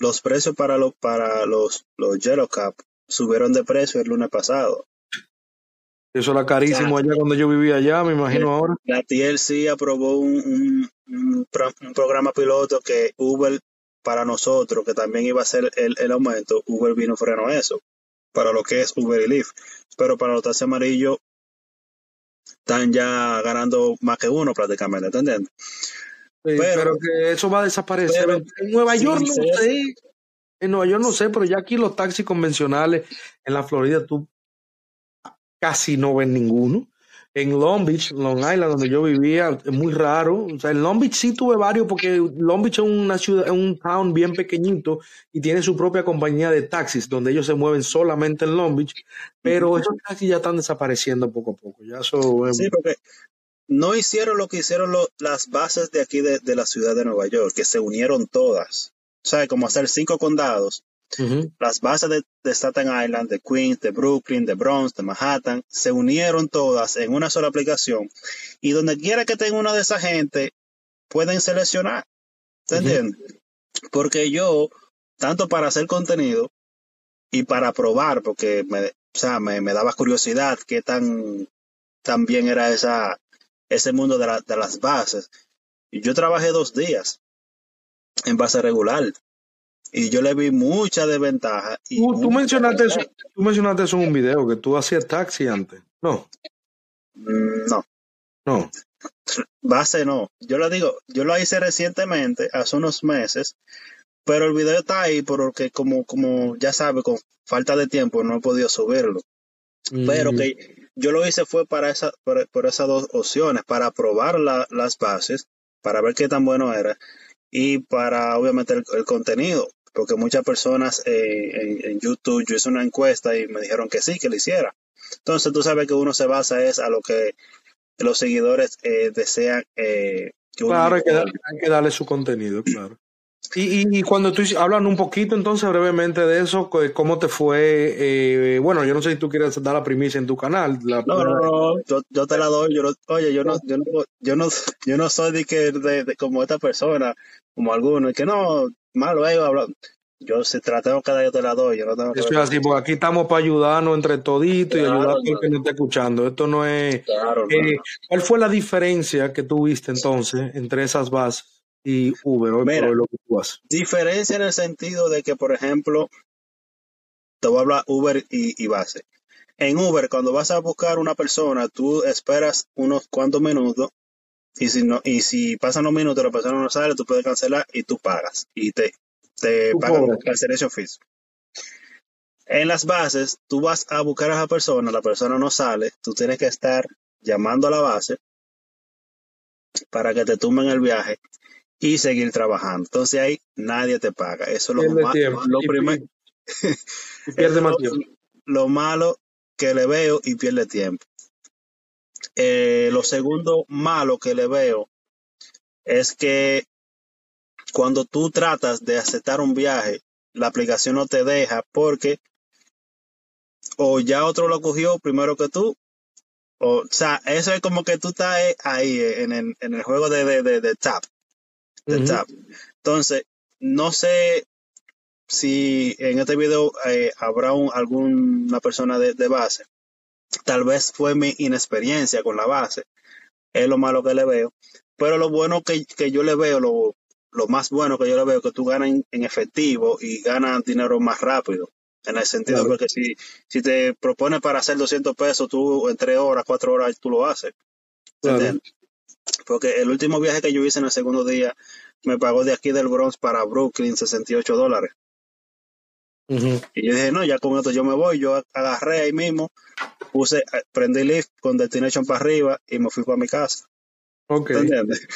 los precios para los para los los Yellow Cap subieron de precio el lunes pasado. eso era carísimo allá cuando yo vivía allá, me imagino ahora. La TLC aprobó un, un, un pro- un programa piloto que Uber para nosotros, que también iba a ser el, el aumento, Uber vino frenó eso, para lo que es Uber y Lyft. Pero para los taxis amarillos están ya ganando más que uno prácticamente, ¿entiendes? Sí, Pero- pero, que eso va a desaparecer. pero- en Nueva York no sé. En Nueva York no sé, pero ya aquí los taxis convencionales en la Florida tú casi no ves ninguno. En Long Beach, Long Island, donde yo vivía, es muy raro. O sea, en Long Beach sí tuve varios porque Long Beach es una ciudad, es un town bien pequeñito y tiene su propia compañía de taxis donde ellos se mueven solamente en Long Beach. Pero esos taxis ya están desapareciendo poco a poco. Ya eso Sí, porque no hicieron lo que hicieron lo- las bases de aquí de, de la ciudad de Nueva York, que se unieron todas. O sea, como hacer cinco condados. Las bases de, de Staten Island, de Queens, de Brooklyn, de Bronx, de Manhattan, se unieron todas en una sola aplicación. Y donde quiera que tenga una de esa gente, pueden seleccionar. ¿Te entiendes? Porque yo, tanto para hacer contenido y para probar, porque me, o sea, me, me daba curiosidad qué tan, tan bien era esa, ese mundo de, la- de las bases. Y yo trabajé dos días en base regular. Y yo le vi mucha desventaja. Y Tú, mencionaste eso, tú mencionaste eso en un video, que tú hacías taxi antes. No, No, no. base no. Yo lo digo, yo lo hice recientemente, hace unos meses, pero el video está ahí porque como, como ya sabe, con falta de tiempo no he podido subirlo. Pero Mm, que yo lo hice fue para esa, por, por esas dos opciones, para probar la- las bases, para ver qué tan bueno era y para obviamente el, el contenido, porque muchas personas eh, en, en YouTube yo hice una encuesta y me dijeron que sí, que lo hiciera. Entonces tú sabes que uno se basa es a lo que los seguidores eh, desean eh, que uno Claro, hay que, dar- informe. hay que darle su contenido, claro. Y, y, y cuando tú hablan un poquito entonces brevemente de eso, cómo te fue, eh, bueno, yo no sé si tú quieres dar la primicia en tu canal. La, No, no, no, yo, yo te la doy. Yo no- oye, yo no, yo no, yo no, yo no soy de que de, de como esta persona, como algunos, que no, más luego habla. Yo si te la tengo que dar, yo te la doy. Yo no tengo que Eso ver es así, porque aquí estamos para ayudarnos entre toditos y ayudar a todo el claro. que nos está escuchando. Esto no es... Claro, eh, no. ¿Cuál fue la diferencia que tú viste entonces entre esas bases y Uber hoy por Mira. hoy lo que tú haces? Diferencia en el sentido de que, por ejemplo, te voy a hablar Uber y, y base. En Uber, cuando vas a buscar una persona, tú esperas unos cuantos minutos y si no, y si pasan los minutos, la persona no sale, tú puedes cancelar y tú pagas. Y te, te pagan el cancellation fees. En las bases, tú vas a buscar a esa persona, la persona no sale, tú tienes que estar llamando a la base para que te tumben el viaje y seguir trabajando. Entonces ahí nadie te paga. Eso es lo, Pierde ma- tiempo. lo Y- primer- y pierde [laughs] más tiempo. lo, lo malo que le veo y pierde tiempo. Eh, lo segundo malo que le veo es que cuando tú tratas de aceptar un viaje, la aplicación no te deja porque o ya otro lo cogió primero que tú, o, o sea, eso es como que tú estás eh, ahí eh, en el, en el juego de, de, de, de tap, de Ujú. tap. Entonces, no sé si en este video eh, habrá un- alguna persona de, de base. Tal vez fue mi inexperiencia con la base, es lo malo que le veo. Pero lo bueno que, que yo le veo, lo, lo más bueno que yo le veo, es que tú ganas en, en efectivo y ganas dinero más rápido. En el sentido Claro. porque si, si te propones para hacer 200 pesos, tú en 3 horas, 4 horas, tú lo haces. Porque el último viaje que yo hice en el segundo día me pagó de aquí del Bronx para Brooklyn 68 dólares. Ujú. Y yo dije, no, ya con esto yo me voy. Yo agarré ahí mismo, puse, eh, prendí lift con destination para arriba y me fui para mi casa. Ok. [laughs]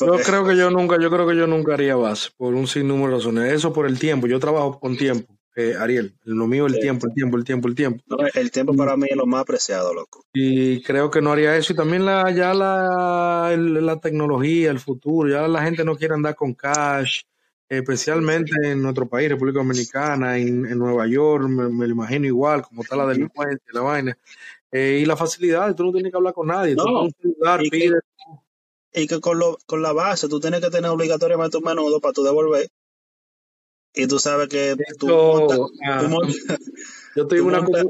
Yo creo que yo nunca, yo creo que yo nunca haría base por un sinnúmero de razones. Eso por el tiempo. Yo trabajo con tiempo, eh, Ariel. Lo mío es el Sí. tiempo, el tiempo, el tiempo, el tiempo. no, el tiempo para mí es lo más apreciado, loco. Y creo que no haría eso. Y también la, ya la, el- la tecnología, el futuro, ya la gente no quiere andar con cash, especialmente en nuestro país, República Dominicana, en, en Nueva York, me, me lo imagino igual, como está la delincuencia, la vaina. Eh, y la facilidad, tú no tienes que hablar con nadie, tú No, un y que, pides. y que con, lo, con la base tú tienes que tener obligatoriamente un menudo para tu devolver. Y tú sabes que tú montas, tú ah, montas, yo te digo [laughs] tú una montas.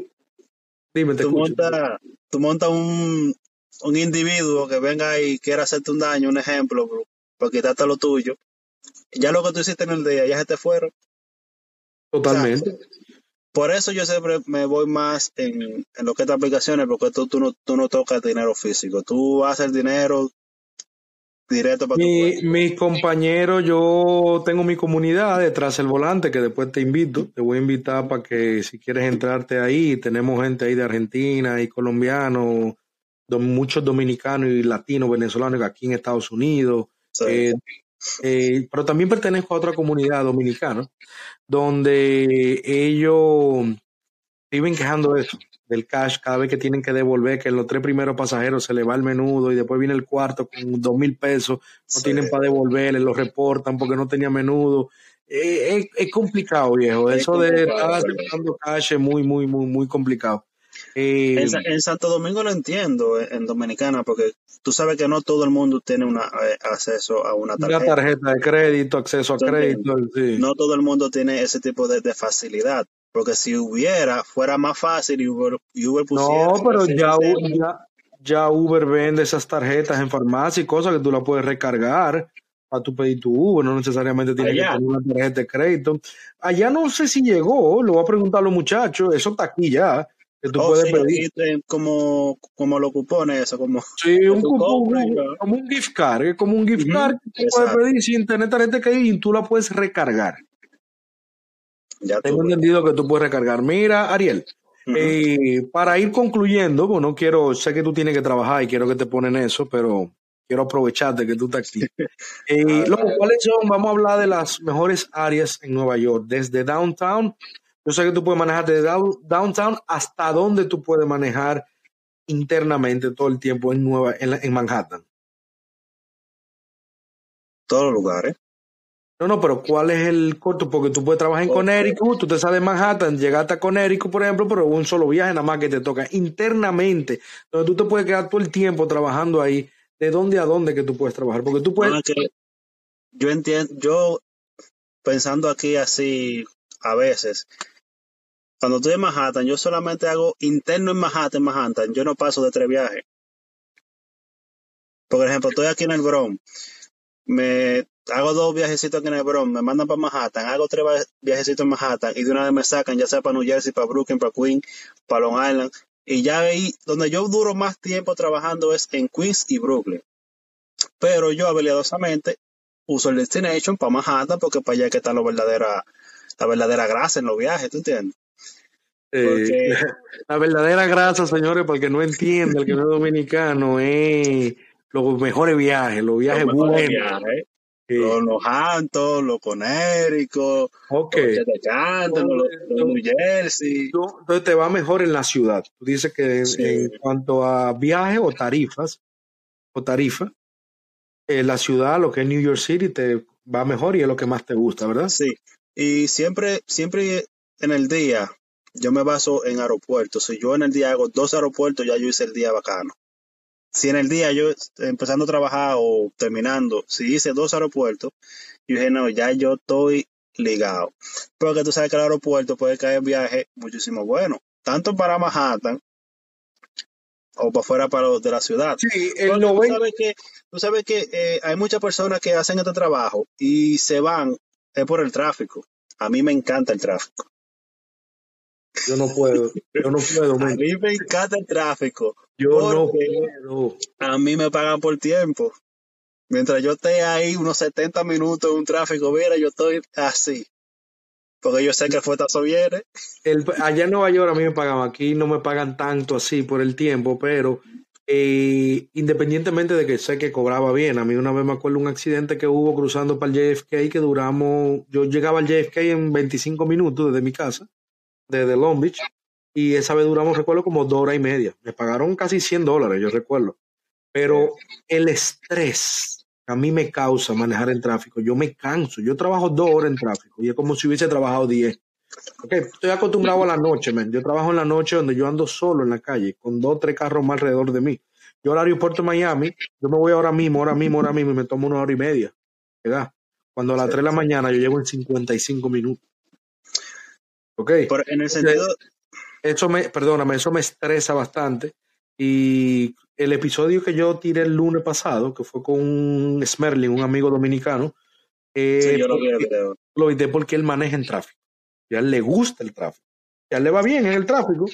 Dime, te tú montas, tú montas un, un individuo que venga y quiera hacerte un daño, un ejemplo, por, por quitarte lo tuyo. Ya lo que tú hiciste en el día, ya se te fueron. O sea, Totalmente. por eso yo siempre me voy más en, en lo que es aplicaciones, porque tú, tú, no, tú no tocas dinero físico. Tú haces el dinero directo para tu Mi, cuenta. mis compañeros, yo tengo mi comunidad detrás del volante que después te invito, te voy a invitar para que si quieres entrarte ahí, tenemos gente ahí de Argentina y colombianos, muchos dominicanos y latinos, venezolanos aquí en Estados Unidos, Sí. eh, eh, pero también pertenezco a otra comunidad dominicana donde ellos viven quejando de eso, del cash, cada vez que tienen que devolver, que en los tres primeros pasajeros se le va el menudo y después viene el cuarto con dos mil pesos, no Sí. tienen para devolverle, lo reportan porque no tenía menudo. Eh, es, es complicado, viejo. Es Eso de estar aceptando cash es muy, muy, muy, muy complicado. Eh, En, Sa- en Santo Domingo lo entiendo, en, en Dominicana, porque tú sabes que no todo el mundo tiene una, eh, acceso a una una tarjeta. tarjeta de crédito, acceso a crédito, sí. No todo el mundo tiene ese tipo de, de facilidad, porque si hubiera, fuera más fácil y Uber, y Uber pusiera No, pero ya, ya, ya Uber vende esas tarjetas en farmacia y cosas que tú las puedes recargar para tu pedir tu Uber, no necesariamente tienes que tener una tarjeta de crédito. Allá no sé si llegó, lo voy a preguntar a los muchachos, eso está aquí ya, que tú oh puedes sí, pedir. como, como los cupones, eso, como Sí, que un cupón, compras como un gift card, es como un gift card que tú puedes Exacto, pedir sin tener tarjeta de crédito y tú la puedes recargar. ya Tengo entendido que tú puedes recargar. Mira, Ariel, eh, para ir concluyendo, bueno, quiero, sé que tú tienes que trabajar y quiero que te ponen eso, pero quiero aprovecharte que tú estás aquí. [laughs] Eh, A loco, ver, ¿cuáles son? Vamos a hablar de las mejores áreas en Nueva York, desde downtown. Yo sé que tú puedes manejar desde down- downtown hasta dónde tú puedes manejar internamente todo el tiempo en Nueva, en, la- en Manhattan. todos los lugares. No, no, pero ¿cuál es el corto? Porque tú puedes trabajar en Ok. Connecticut, tú te sales de Manhattan, llegaste a Connecticut, por ejemplo, pero un solo viaje nada más que te toca internamente, donde tú te puedes quedar todo el tiempo trabajando ahí, de dónde a dónde que tú puedes trabajar, porque tú puedes, yo entiendo, yo pensando aquí así a veces, cuando estoy en Manhattan, yo solamente hago interno en Manhattan, Manhattan, yo no paso de tres viajes. Por ejemplo, estoy aquí en el Bronx, me hago dos viajecitos aquí en el Bronx, me mandan para Manhattan, hago tres viajecitos en Manhattan y de una vez me sacan, ya sea para New Jersey, para Brooklyn, para Queens, para Long Island. Y ya ahí, donde yo duro más tiempo trabajando es en Queens y Brooklyn. Pero yo habilidosamente uso el destination para Manhattan porque para allá que está la verdadera, la verdadera grasa en los viajes, ¿tú entiendes? Eh, [laughs] la verdadera grasa, señores, para el que no entiende, el que no es dominicano, es los mejores viajes, los viajes Los buenos. viajes, Sí. Los Nojantos, los Conéricos, Ok. los de Canton, los, los New Jersey. Entonces te va mejor en la ciudad. Tú dices que en, Sí. en cuanto a viajes o tarifas, o tarifa, en la ciudad, lo que es New York City, te va mejor y es lo que más te gusta, ¿verdad? Sí, y siempre, siempre en el día yo me baso en aeropuertos. Si yo en el día hago dos aeropuertos, ya yo hice el día bacano. Si en el día yo empezando a trabajar o terminando, si hice dos aeropuertos, yo dije, no, ya yo estoy ligado. Porque tú sabes que el aeropuerto puede caer viaje muchísimo bueno, tanto para Manhattan o para fuera para los de la ciudad. Sí, el Porque tú 90, sabes que, tú sabes que eh, hay muchas personas que hacen este trabajo y se van es por el tráfico. A mí me encanta el tráfico. Yo no puedo, yo no puedo, A mí me encanta el tráfico. yo no puedo. a mí me pagan por tiempo. Mientras yo esté ahí unos 70 minutos en un tráfico, mira, yo estoy así. Porque yo sé que el fuetazo viene. El, allá en Nueva York a mí me pagaban, aquí no me pagan tanto así por el tiempo, pero eh, independientemente de que sé que cobraba bien, a mí una vez me acuerdo un accidente que hubo cruzando para el JFK que duramos, yo llegaba al JFK en 25 minutos desde mi casa, desde Long Beach, y esa vez duramos, recuerdo, como dos horas y media. Me pagaron casi 100 dólares, yo recuerdo. Pero el estrés que a mí me causa manejar en tráfico, yo me canso, yo trabajo dos horas en tráfico y es como si hubiese trabajado 10. Ok, estoy acostumbrado a la noche, man. Yo trabajo en la noche donde yo ando solo en la calle, con dos tres carros más alrededor de mí. Yo al aeropuerto de Miami, yo me voy ahora mismo, ahora mismo, ahora mismo y me tomo una hora y media. ¿verdad? Cuando a las Sí. 3 de la mañana yo llego en 55 minutos. Ok, en el sentido, eso me, perdóname, eso me estresa bastante. Y el episodio que yo tiré el lunes pasado, que fue con un Smerling, un amigo dominicano, eh, sí, yo lo porque- video. lo evité porque él maneja en tráfico. Y a él le gusta el tráfico. Y a él le va bien en el tráfico.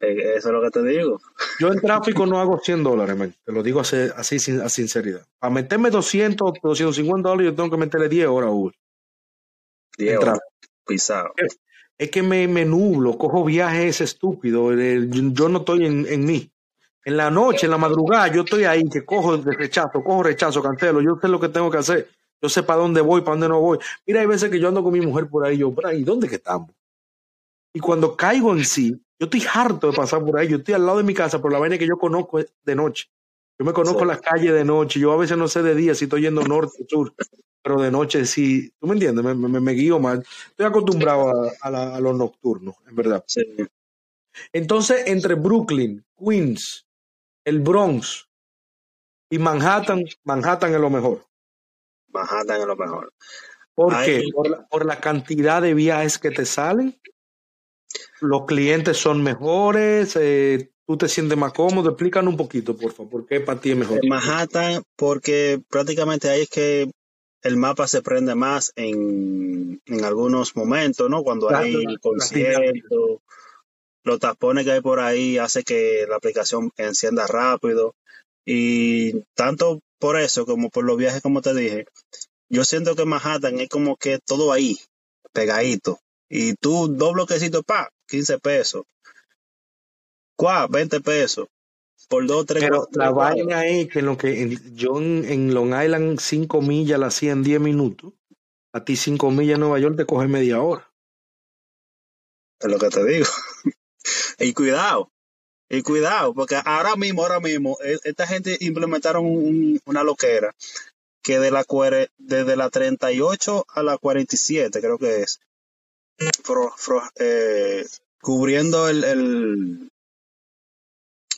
Eh, Eso es lo que te digo. Yo en tráfico no [laughs] hago 100 dólares, man. Te lo digo así, así sin, a sinceridad. Para meterme 200, 250 dólares, yo tengo que meterle 10 horas a Uber. en Diego, tráfico. pisado. Es que me, me nublo, cojo viajes estúpidos. el- Yo, no estoy en, en mí. En la noche, en la madrugada, yo estoy ahí, que cojo de rechazo, cojo rechazo, cancelo. Yo sé lo que tengo que hacer. Yo sé para dónde voy, para dónde no voy. Mira, hay veces que yo ando con mi mujer por ahí, yo, por ahí, ¿dónde que estamos? Y cuando caigo en sí, yo estoy harto de pasar por ahí. Yo estoy al lado de mi casa, pero la vaina que yo conozco de noche. Yo me conozco Sí. las calles de noche. Yo a veces no sé de día si estoy yendo norte o [laughs] sur, pero de noche sí. ¿Tú me entiendes? Me, me, me guío mal. Estoy acostumbrado a, a la- a los nocturnos, en verdad. Sí. Entonces, entre Brooklyn, Queens, el Bronx y Manhattan, Manhattan es lo mejor. Manhattan es lo mejor. ¿Por Ay. qué? Por la, por la cantidad de viajes que te salen. Los clientes son mejores, eh, tú te sientes más cómodo. Explícanos un poquito, por favor, ¿por qué para ti es mejor? En Manhattan, porque prácticamente ahí es que el mapa se prende más en, en algunos momentos, ¿no? Cuando hay la- la conciertos, los tapones que hay por ahí hace que la aplicación encienda rápido. Y tanto por eso como por los viajes, como te dije, yo siento que Manhattan es como que todo ahí, pegadito. Y tú, dos bloquecitos, pa, 15 pesos. ¿Cuá? 20 pesos. Por dos, tres, Pero cuatro, la vaina es que, lo que yo en, en Long Island 5 millas la hacía en 10 minutos. A ti 5 millas en Nueva York te coge media hora. Es lo que te digo. [laughs] y cuidado, y cuidado, porque ahora mismo, ahora mismo, e- esta gente implementaron un- una loquera que de la desde la 38 a la 47, creo que es, eh, cubriendo el, el,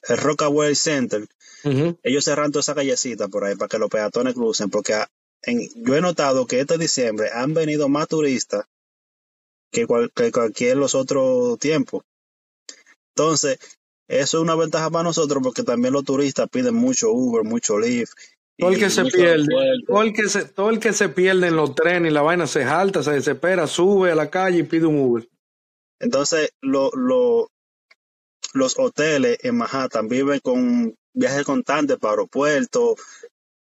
el Rockaway Center, Ujú. ellos cerran toda esa callecita por ahí para que los peatones crucen, porque a- en- yo he notado que este diciembre han venido más turistas que, cual- que cualquier los otros tiempos. Entonces, eso es una ventaja para nosotros porque también los turistas piden mucho Uber, mucho Lyft. Todo el que se pierde, todo el que se, todo el que se pierde en los trenes y la vaina se jalta, se desespera, sube a la calle y pide un Uber. Entonces, lo, lo- los hoteles en Manhattan viven con viajes constantes para aeropuertos,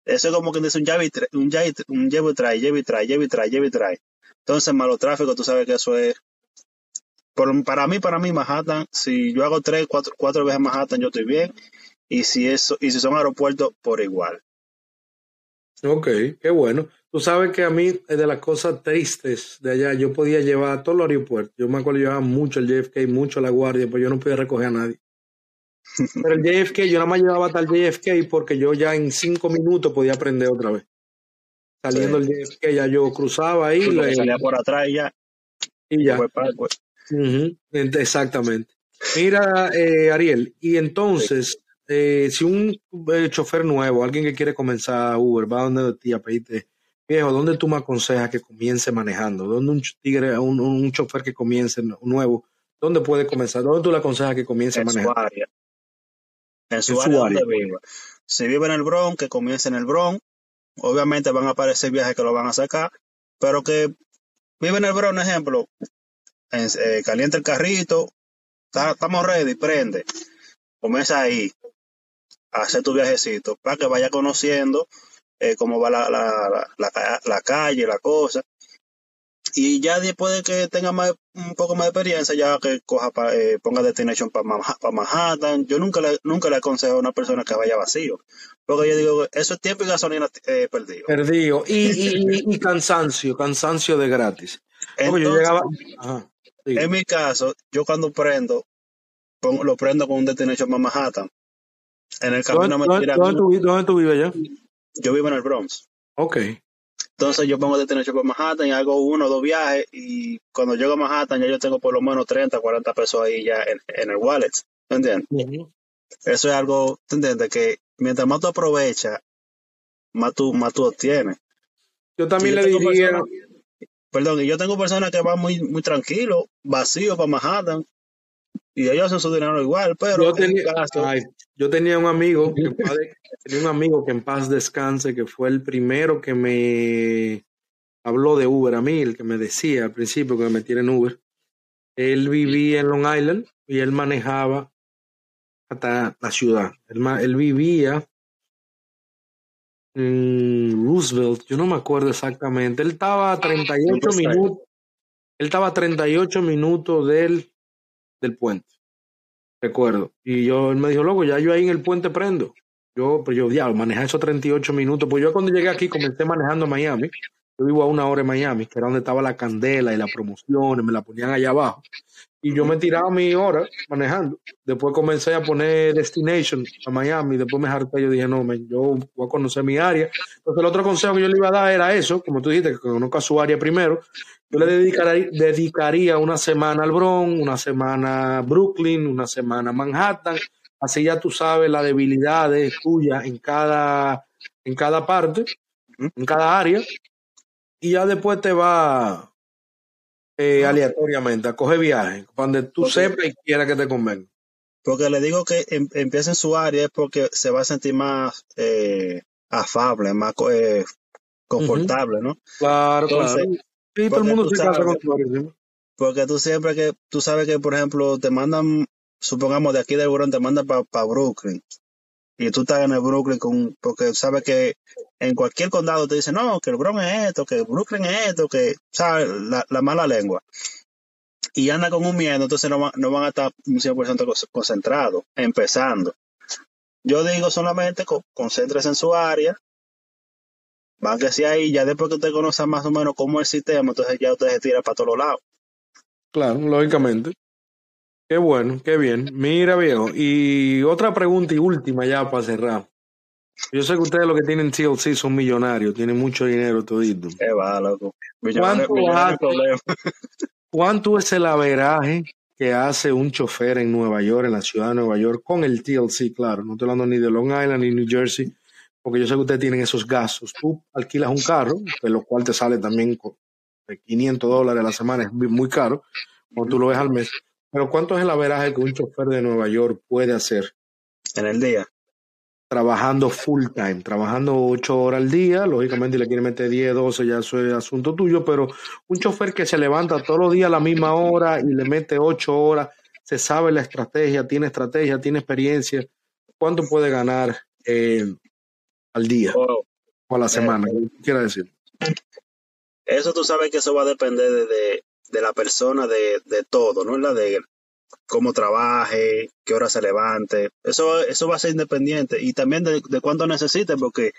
Eso es como que dice un tra- un lleve, un lleve trae, lleve y trae, lleve trae, lleve trae. Entonces, malo tráfico, tú sabes que eso es. por- para mí, para mí, Manhattan, si yo hago tres, cuatro, cuatro veces Manhattan, yo estoy bien. Y si eso, y si son aeropuertos, por igual. Ok, qué bueno. Tú sabes que a mí es de las cosas tristes de allá. Yo podía llevar a todos los aeropuertos. Yo me acuerdo llevaba mucho el JFK, mucho la guardia, pero yo no podía recoger a nadie. [laughs] Pero el JFK, yo nada más llevaba hasta el JFK porque yo ya en cinco minutos podía aprender otra vez. Saliendo Sí. el JFK, ya yo cruzaba ahí le- salía por atrás y ya, y ya. pues, Exactamente. Mira, eh, Ariel, y entonces, eh, si un eh, chofer nuevo, alguien que quiere comenzar Uber, va donde ti a pedirte, viejo, ¿dónde tú me aconsejas que comience manejando? ¿Dónde un tigre, un, un chofer que comience nuevo, dónde puede comenzar? ¿Dónde tú le aconsejas que comience en su área. En su En su área donde viva. Si vive en el Bronx, que comience en el Bronx. Obviamente van a aparecer viajes que lo van a sacar, pero que vive en el Bronx, ejemplo, en- eh, calienta el carrito, está- estamos ready, prende. Comienza ahí a hacer tu viajecito para que vaya conociendo eh, cómo va la, la, la, la ca- la calle, la cosa. Y ya después de que tenga más, un poco más de experiencia, ya que coja pa- eh, ponga destination para Manhattan. Yo nunca le, nunca le aconsejo a una persona que vaya vacío. Porque yo digo, eso es tiempo y gasolina eh, perdido. Perdido. Y, y, y- [laughs] cansancio, cansancio de gratis. Yo Entonces, llegaba. Ajá, sí. en mi caso, yo cuando prendo, pongo- lo prendo con un destination para Manhattan. En el camino ¿Dónde, me tiran, dónde tú, dónde tú vives ya? Yo vivo en el Bronx. Ok. Entonces yo pongo destination para Manhattan y hago uno o dos viajes y cuando llego a Manhattan ya yo tengo por lo menos 30, 40 pesos ahí ya en, en el wallet. ¿Me entiendes? Eso es algo, ¿te entiendes? Que mientras más tú aprovechas, más tú, más tú obtienes. Yo también yo le diría. personas, perdón, y yo tengo personas que van muy, muy tranquilos, vacíos para Manhattan y ellos hacen su dinero igual, pero Yo caso, ay, yo tenía un amigo que en paz de- tenía un amigo que en paz descanse, que fue el primero que me habló de Uber a mí, el que me decía al principio que me metiera en Uber. Él vivía en Long Island y él manejaba hasta la ciudad. Él, él vivía en Roosevelt, yo no me acuerdo exactamente. Él estaba a 38 Riverside. minutos, él estaba a 38 minutos del, del puente recuerdo. Y yo, él me dijo, loco, ya yo ahí en el puente prendo. Yo, pues yo, ya, manejar esos 38 minutos. Pues yo cuando llegué aquí comencé manejando Miami. Yo vivo a una hora en Miami, que era donde estaba la candela y las promociones, me la ponían allá abajo. Y yo me tiraba mi hora manejando. Después comencé a poner Destination a Miami. Después me harté. Yo dije, no, men, yo voy a conocer mi área. Entonces, el otro consejo que yo le iba a dar era eso, como tú dijiste, que conozca su área primero. Yo le dedicaría, dedicaría una semana al Bronx, una semana a Brooklyn, una semana a Manhattan. Así ya tú sabes las debilidades tuyas en cada, en cada parte, en cada área. Y ya después te va eh, No, aleatoriamente a coger viaje, donde tú porque, sepas y quieras que te convenga. porque le digo que em- empiece en su área es porque se va a sentir más eh, afable, más eh, confortable, ¿no? Claro, claro. Sí, todo el porque mundo tú se casa porque tú siempre que, tú sabes que, por ejemplo, te mandan, supongamos de aquí del Bronx, te mandan para Brooklyn. y tú estás en el Brooklyn con, porque sabes que en cualquier condado te dicen, no, que el Bronx es esto, que Brooklyn es esto, que, sabes, la, la mala lengua. Y anda con un miedo, entonces no, van- no van a estar un 100% cos- concentrados, empezando. Yo digo solamente, co- concéntrese en su área, van que sea ahí, ya después que usted conoce más o menos cómo es el sistema, entonces ya usted se tira para todos lados. Claro, lógicamente. Qué bueno, qué bien. Mira, viejo. Y otra pregunta y última ya para cerrar. Yo sé que ustedes los que tienen TLC son millonarios, tienen mucho dinero todito. Qué va, loco. Millonario, ¿Cuánto millonario hace, problema. [laughs] cuánto es el averaje que hace un chofer en Nueva York, en la ciudad de Nueva York, con el TLC, claro? No estoy hablando ni de Long Island ni New Jersey, porque yo sé que ustedes tienen esos gastos. Tú alquilas un carro, de lo cual te sale también de 500 dólares a la semana, es muy caro, cuando tú lo ves al mes. Pero ¿cuánto es el averaje que un chofer de Nueva York puede hacer En el día. trabajando full time, trabajando 8 horas al día? Lógicamente, le quiere meter 10, 12, ya eso es asunto tuyo, pero un chofer que se levanta todos los días a la misma hora y le mete 8 horas, se sabe la estrategia, tiene estrategia, tiene experiencia, ¿cuánto puede ganar eh, al día? Oh, O a la semana, ¿qué quiere decir? Eso tú sabes que eso va a depender de, de, de la persona, de, de todo, ¿no? La de cómo trabaje, qué hora se levante. Eso, eso va a ser independiente y también de, de cuánto necesite, porque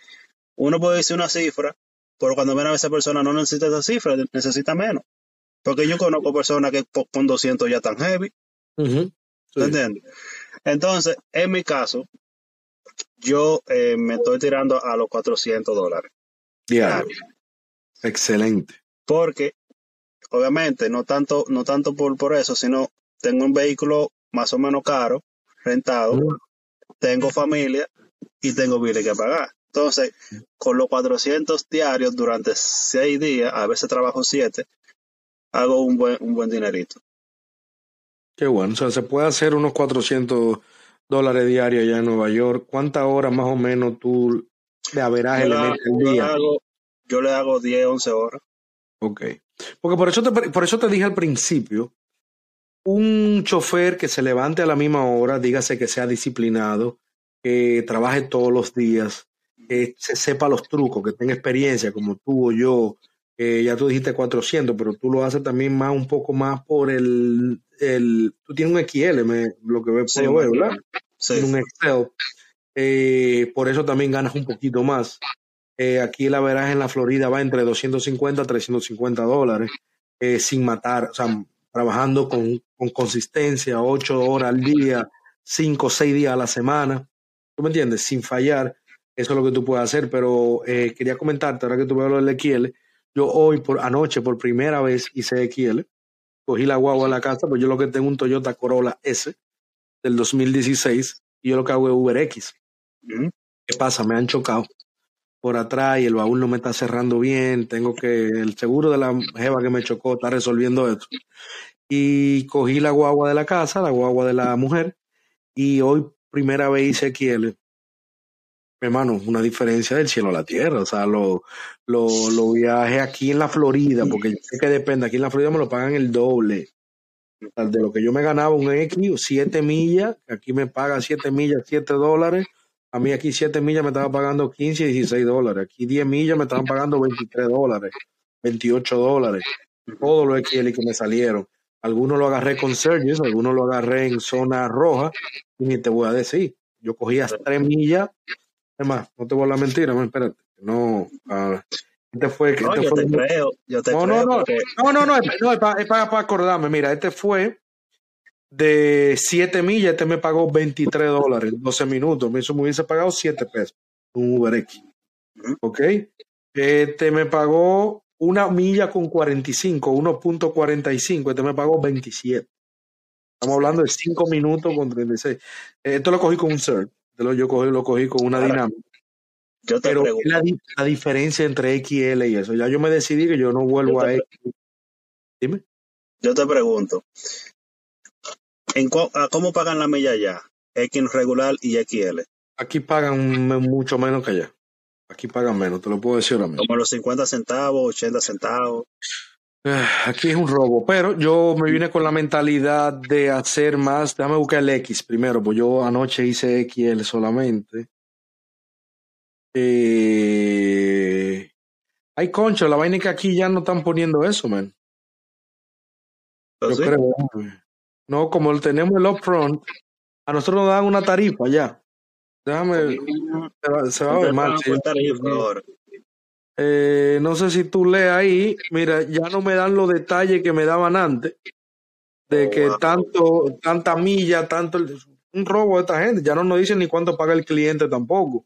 uno puede decir una cifra, pero cuando ven a esa persona no necesita esa cifra, necesita menos. Porque yo conozco personas que con 200 ya están heavy. Sí. ¿entiendes? Entonces, en mi caso, yo eh, me estoy tirando a los 400 dólares. Diario. Excelente. Porque, obviamente, no tanto, no tanto por, por eso, sino tengo un vehículo más o menos caro, rentado, Ujú. tengo familia y tengo biles que pagar. Entonces, con los 400 diarios durante 6 días, a veces trabajo 7, hago un buen, un buen dinerito. Qué bueno. O sea, se puede hacer unos 400 dólares diarios allá en Nueva York. ¿Cuántas horas más o menos tú de averaje le metes al yo le día? hago, yo le hago 10, 11 horas. Ok. Porque por eso te, por eso te dije al principio, un chofer que se levante a la misma hora, dígase que sea disciplinado, que trabaje todos los días, que se sepa los trucos, que tenga experiencia como tú o yo, que ya tú dijiste 400, pero tú lo haces también más un poco más por el, el tú tienes un XL, me, lo que ve- Sí, puedo ver, ¿verdad? sí. Tienes un Excel, eh, por eso también ganas un poquito más. Eh, aquí la veraje en la Florida va entre 250 a 350 dólares, eh, sin matar, o sea, trabajando con, con consistencia, 8 horas al día, 5 o 6 días a la semana. ¿Tú me entiendes? Sin fallar. Eso es lo que tú puedes hacer. Pero eh, quería comentarte, ahora que tú ves lo del XL, yo hoy, por anoche, por primera vez hice XL. Cogí la guagua a la casa, pues yo lo que tengo un Toyota Corolla S del 2016 y yo lo que hago es UberX. Ujú. ¿Qué pasa? Me han chocado por atrás y el baúl no me está cerrando bien. Tengo que, el seguro de la jeva que me chocó está resolviendo esto. Y cogí la guagua de la casa, la guagua de la mujer, y hoy primera vez hice XL. Hermano, una diferencia del cielo a la tierra. O sea, lo, lo, lo viajé aquí en la Florida, porque yo sé que depende. Aquí en la Florida me lo pagan el doble. O sea, de lo que yo me ganaba un X, siete millas, que aquí me paga siete millas, siete dólares. A mí aquí 7 millas me estaban pagando 15 y 16 dólares. Aquí 10 millas me estaban pagando 23 dólares, 28 dólares. Todos los XL que me salieron. Algunos lo agarré con Sergis, algunos lo agarré en zona roja. Y ni te voy a decir. Yo cogía 3 millas. Es más, no te voy a la mentira, man, espérate. No, ah, este fue, No, este yo fue te creo, yo te no, no, creo no, porque no, no, no, es, no, es para, acordarme. Mira, este fue de 7 millas, este me pagó 23 dólares, 12 minutos. Me hizo, me hubiese pagado 7 pesos, un UberX. Ujú. ¿Ok? Este me pagó una milla con 45, 1.45. Este me pagó 27. Estamos hablando de 5 minutos con 36. Eh, Esto lo cogí con un CERT. Yo cogí, lo cogí con una Ahora, dinámica. yo te Pero pregunto, la, la diferencia entre XL y eso. Ya yo me decidí que yo no vuelvo yo a X. Dime. yo te pregunto, ¿en a ¿cómo pagan la milla allá? X regular y XL. Aquí pagan mucho menos que allá. Aquí pagan menos, te lo puedo decir ahora mismo. Como los 50 centavos, 80 centavos. Eh, Aquí es un robo, pero yo me vine con la mentalidad de hacer más. Déjame buscar el X primero, pues yo anoche hice XL solamente. Eh, ay, concho, la vaina es que aquí ya no están poniendo eso, man. ¿Pero Yo sí? creo. No, como tenemos el upfront, a nosotros nos dan una tarifa ya. Déjame, se va, se va a ver mal. tarifa ahora. Eh, no sé si tú lees ahí, mira, ya no me dan los detalles que me daban antes, de Oh, que tanto, tanta milla, tanto, un robo de esta gente, ya no nos dicen ni cuánto paga el cliente tampoco.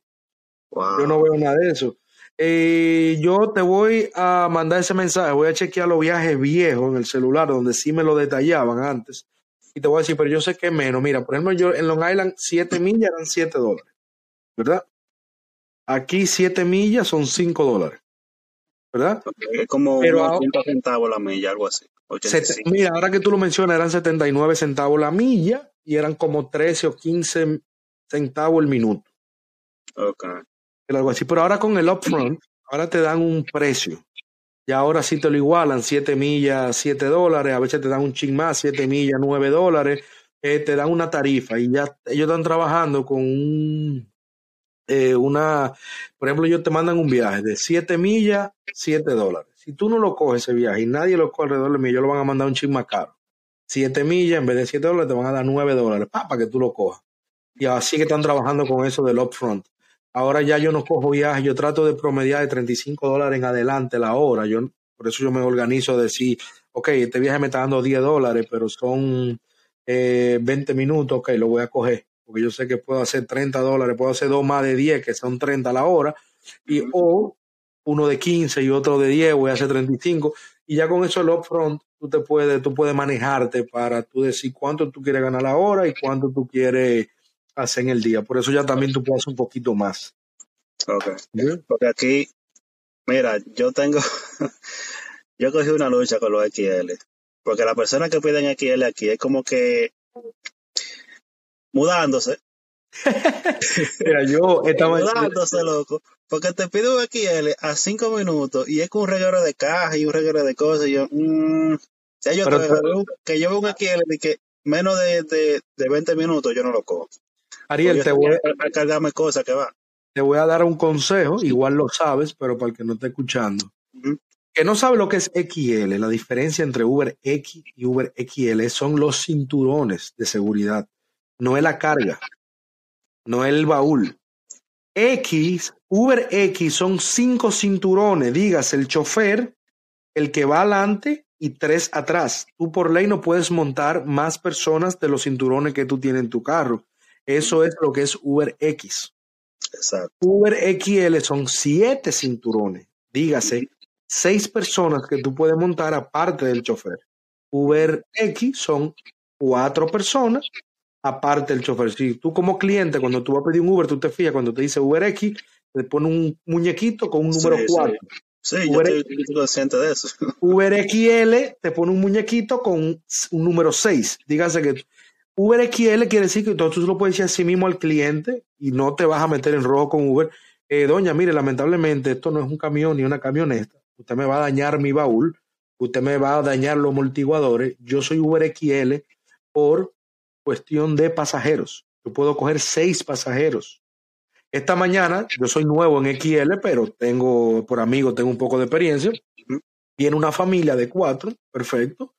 Yo no veo nada de eso. Eh, yo te voy a mandar ese mensaje, voy a chequear los viajes viejos en el celular, donde sí me lo detallaban antes, y te voy a decir, pero yo sé que menos. Mira, por ejemplo, yo en Long Island, 7 millas eran 7 dólares, ¿verdad? Aquí 7 millas son 5 dólares, ¿verdad? Es como Pero unos ahora, 80 centavos la milla, algo así. Sete- 85. mira, ahora que tú lo mencionas, eran 79 centavos la milla y eran como 13 o 15 centavos el minuto, Ok. era algo así. Pero ahora con el upfront, ahora te dan un precio. Y ahora sí te lo igualan, 7 millas, 7 dólares, a veces te dan un ching más, 7 millas, 9 dólares, eh, te dan una tarifa y ya ellos están trabajando con un eh, una, por ejemplo, ellos te mandan un viaje de 7 millas, 7 dólares. Si tú no lo coges ese viaje y nadie lo coge alrededor de mí, ellos lo van a mandar un chisme más caro. 7 millas, en vez de 7 dólares, te van a dar 9 dólares para que tú lo cojas. Y así que están trabajando con eso del upfront. Ahora ya yo no cojo viajes, yo trato de promediar de 35 dólares en adelante la hora. Yo, por eso yo me organizo de decir, ok, este viaje me está dando 10 dólares, pero son eh, 20 minutos, ok, lo voy a coger porque yo sé que puedo hacer 30 dólares, puedo hacer dos más de 10, que son 30 a la hora, y o uno de 15 y otro de 10, voy a hacer 35, y ya con eso el upfront, tú te puedes, tú puedes manejarte para tú decir cuánto tú quieres ganar la hora y cuánto tú quieres hacer en el día. Por eso ya también tú puedes un poquito más. Ok. Porque aquí, mira, yo tengo, [laughs] yo cogí una lucha con los XL. Porque la persona que piden XL aquí es como que mudándose. [laughs] Mira, yo estaba [laughs] mudándose, loco. Porque te pido un XL a cinco minutos y es con un reguero de caja y un reguero de cosas. Y yo, mmm, ya yo que yo veo un XL de que menos de, de, de 20 minutos yo no lo cojo. Ariel, te voy a, cargarme cosas que va. Te voy a dar un consejo, igual lo sabes, pero para el que no esté escuchando. Que no sabe lo que es XL, la diferencia entre Uber X y Uber XL son los cinturones de seguridad no es la carga, no es el baúl. X, Uber X son cinco cinturones, digas, el chofer, el que va adelante y tres atrás. Tú por ley no puedes montar más personas de los cinturones que tú tienes en tu carro. Eso es lo que es Uber X. Exacto. Uber XL son siete cinturones, dígase, seis personas que tú puedes montar aparte del chofer. Uber X son cuatro personas aparte el chofer. Si tú como cliente, cuando tú vas a pedir un Uber, tú te fijas, cuando te dice Uber X, te pone un muñequito con un número 4. Sí, yo estoy, consciente de eso. [laughs] Uber XL te pone un muñequito con un, número 6. Dígase que Uber XL quiere decir que entonces tú lo puedes decir así mismo al cliente y no te vas a meter en rojo con Uber. Eh, doña, mire, lamentablemente esto no es un camión ni una camioneta. Usted me va a dañar mi baúl, usted me va a dañar los amortiguadores. Yo soy Uber XL por cuestión de pasajeros. Yo puedo coger seis pasajeros. Esta mañana, yo soy nuevo en XL, pero tengo, por amigo, tengo un poco de experiencia. Viene una familia de cuatro, perfecto,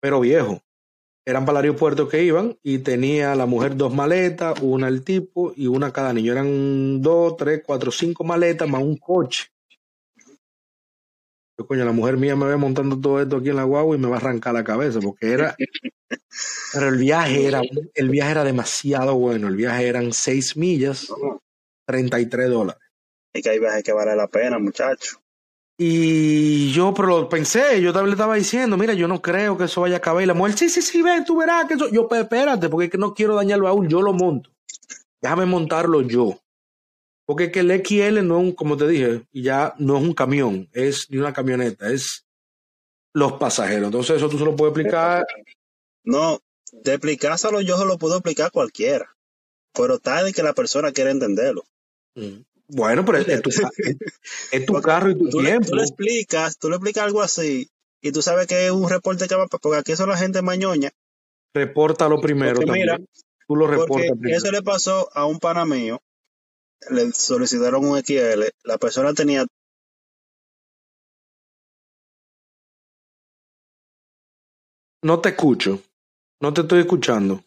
pero viejo. Eran para el aeropuerto que iban y tenía la mujer dos maletas, una el tipo y una cada niño. Eran dos, tres, cuatro, cinco maletas más un coche. Yo, coño, la mujer mía me ve montando todo esto aquí en la guagua y me va a arrancar la cabeza porque era [laughs] pero el viaje era, el viaje era demasiado bueno. El viaje eran seis millas, 33 dólares. Y que hay viajes que vale la pena, muchacho. Y yo, pero pensé, yo también le estaba diciendo, mira, yo no creo que eso vaya a acabar. Y la mujer, sí, sí, sí, ven, tú verás que eso. Yo, espérate, porque es que no quiero dañar el baúl, yo lo monto. Déjame montarlo yo. Porque es que el XL no es un, como te dije, ya no es un camión, es ni una camioneta, es los pasajeros. Entonces, eso tú se lo puedes explicar no, de explicárselo yo se lo puedo explicar cualquiera. Pero de que la persona quiera entenderlo. Mm. Bueno, pero es, tu, es, tu [laughs] carro y tu tiempo. tú le explicas, tú le explicas algo así y tú sabes que es un reporte que va, porque aquí son la gente mañoña. lo primero. Mira, tú lo reportas primero. Eso le pasó a un pana mío. Le solicitaron un XL. La persona tenía No te escucho. No te estoy escuchando.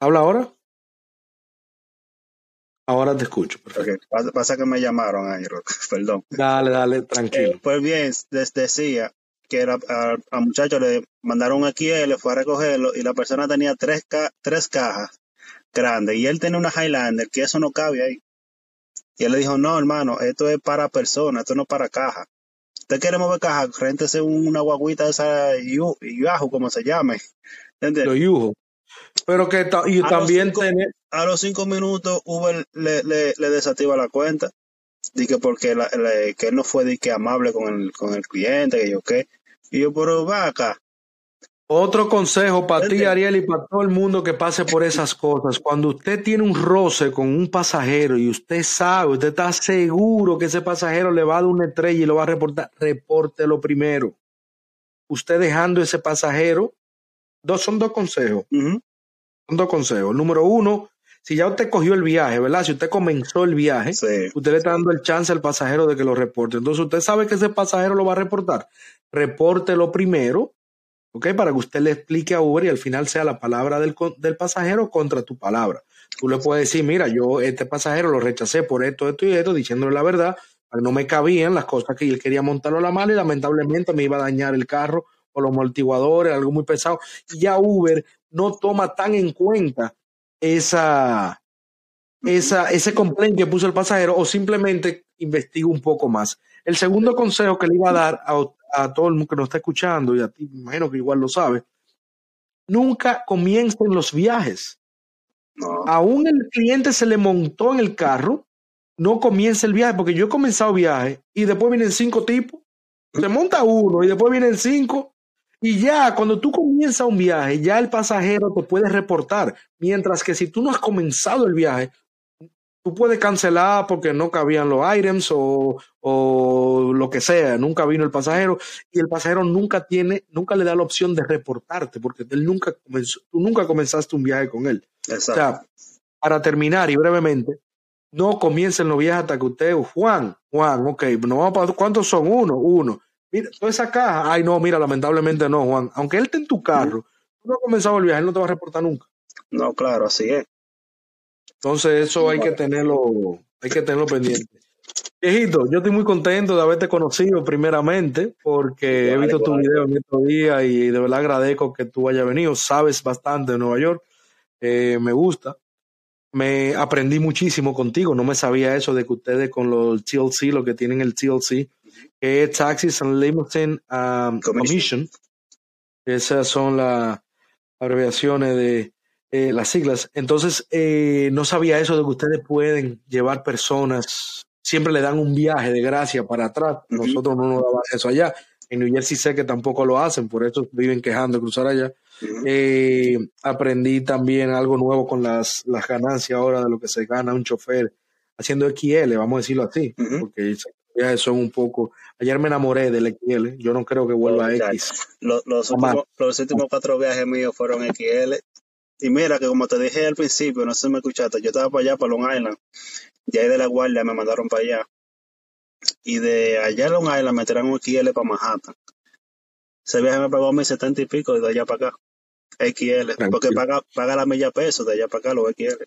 ¿Habla ahora? Ahora te escucho. Okay. Pasa que me llamaron ahí, [laughs] Perdón. Dale, dale, tranquilo. Eh, pues bien, les decía que al muchacho le mandaron aquí, él fue a recogerlo y la persona tenía tres, tres cajas grandes y él tenía una Highlander que eso no cabe ahí. Y él le dijo, no, hermano, esto es para personas, esto no es para caja usted quiere mover caja, réntese una guaguita esa Yahoo, como se llame. Los Yujo. Pero que y también A los cinco minutos Uber le, le, le desactiva la cuenta. Dice porque la, que él no fue que amable con el, con el cliente, que yo qué. Y yo, pero va acá. Otro consejo para ti, Ariel, y para todo el mundo que pase por esas cosas. Cuando usted tiene un roce con un pasajero y usted sabe, usted está seguro que ese pasajero le va a dar una estrella y lo va a reportar, repórtelo primero. Usted dejando ese pasajero, dos, son dos consejos. Son dos consejos. Número uno, si ya usted cogió el viaje, ¿verdad? Si usted comenzó el viaje, usted le está dando el chance al pasajero de que lo reporte. Entonces usted sabe que ese pasajero lo va a reportar. Repórtelo primero, ¿ok? Para que usted le explique a Uber y al final sea la palabra del, del pasajero contra tu palabra. Tú le puedes decir, mira, yo este pasajero lo rechacé por esto, esto y esto, diciéndole la verdad, no me cabían las cosas que él quería montarlo a la mano y lamentablemente me iba a dañar el carro o los amortiguadores, algo muy pesado. Y ya Uber no toma tan en cuenta esa, esa, ese complaint que puso el pasajero o simplemente investiga un poco más. El segundo consejo que le iba a dar a, a todo el mundo que nos está escuchando y a ti, imagino que igual lo sabe, nunca comiencen los viajes. Aún el cliente se le montó en el carro, no comienza el viaje, porque yo he comenzado viaje y después vienen cinco tipos, se monta uno y después vienen cinco y ya, cuando tú comienzas un viaje, ya el pasajero te puede reportar. Mientras que si tú no has comenzado el viaje, tú puedes cancelar porque no cabían los items o, o, lo que sea, nunca vino el pasajero y el pasajero nunca tiene, nunca le da la opción de reportarte porque él nunca comenzó, tú nunca comenzaste un viaje con él. Exacto. O sea, para terminar y brevemente, no comiencen los viajes hasta que usted, Juan, Juan, ok, no, ¿cuántos son? Uno, uno. Mira, toda esa caja, ay no, mira, lamentablemente no, Juan. Aunque él esté en tu carro, tú no has comenzado el viaje, él no te va a reportar nunca. No, claro, así es. Entonces eso hay que tenerlo, hay que tenerlo pendiente. Viejito, yo estoy muy contento de haberte conocido primeramente, porque he visto tu video en estos días y de verdad agradezco que tú hayas venido. Sabes bastante de Nueva York, eh, me gusta. Me aprendí muchísimo contigo, no me sabía eso de que ustedes con los TLC, lo que tienen el TLC, que es Taxis and Limousine um, Commission. Esas son las abreviaciones de eh, las siglas. Entonces, eh, no sabía eso de que ustedes pueden llevar personas, siempre le dan un viaje de gracia para atrás. Nosotros no nos daban eso allá. En New Jersey sé que tampoco lo hacen, por eso viven quejando de cruzar allá. Eh, aprendí también algo nuevo con las, las ganancias ahora de lo que se gana un chofer haciendo XL, vamos a decirlo así, porque viajes son un poco. Ayer me enamoré del XL, yo no creo que vuelva a X. Los, los, últimos, cuatro viajes míos fueron XL. Y mira que como te dije al principio, no sé si me escuchaste, yo estaba para allá, para Long Island. Y ahí de la guardia me mandaron para allá. Y de allá a Long Island me tiraron un XL para Manhattan. Ese viaje me pagó mí setenta y pico y de allá para acá. XL. Porque paga, paga la milla peso de allá para acá los XL.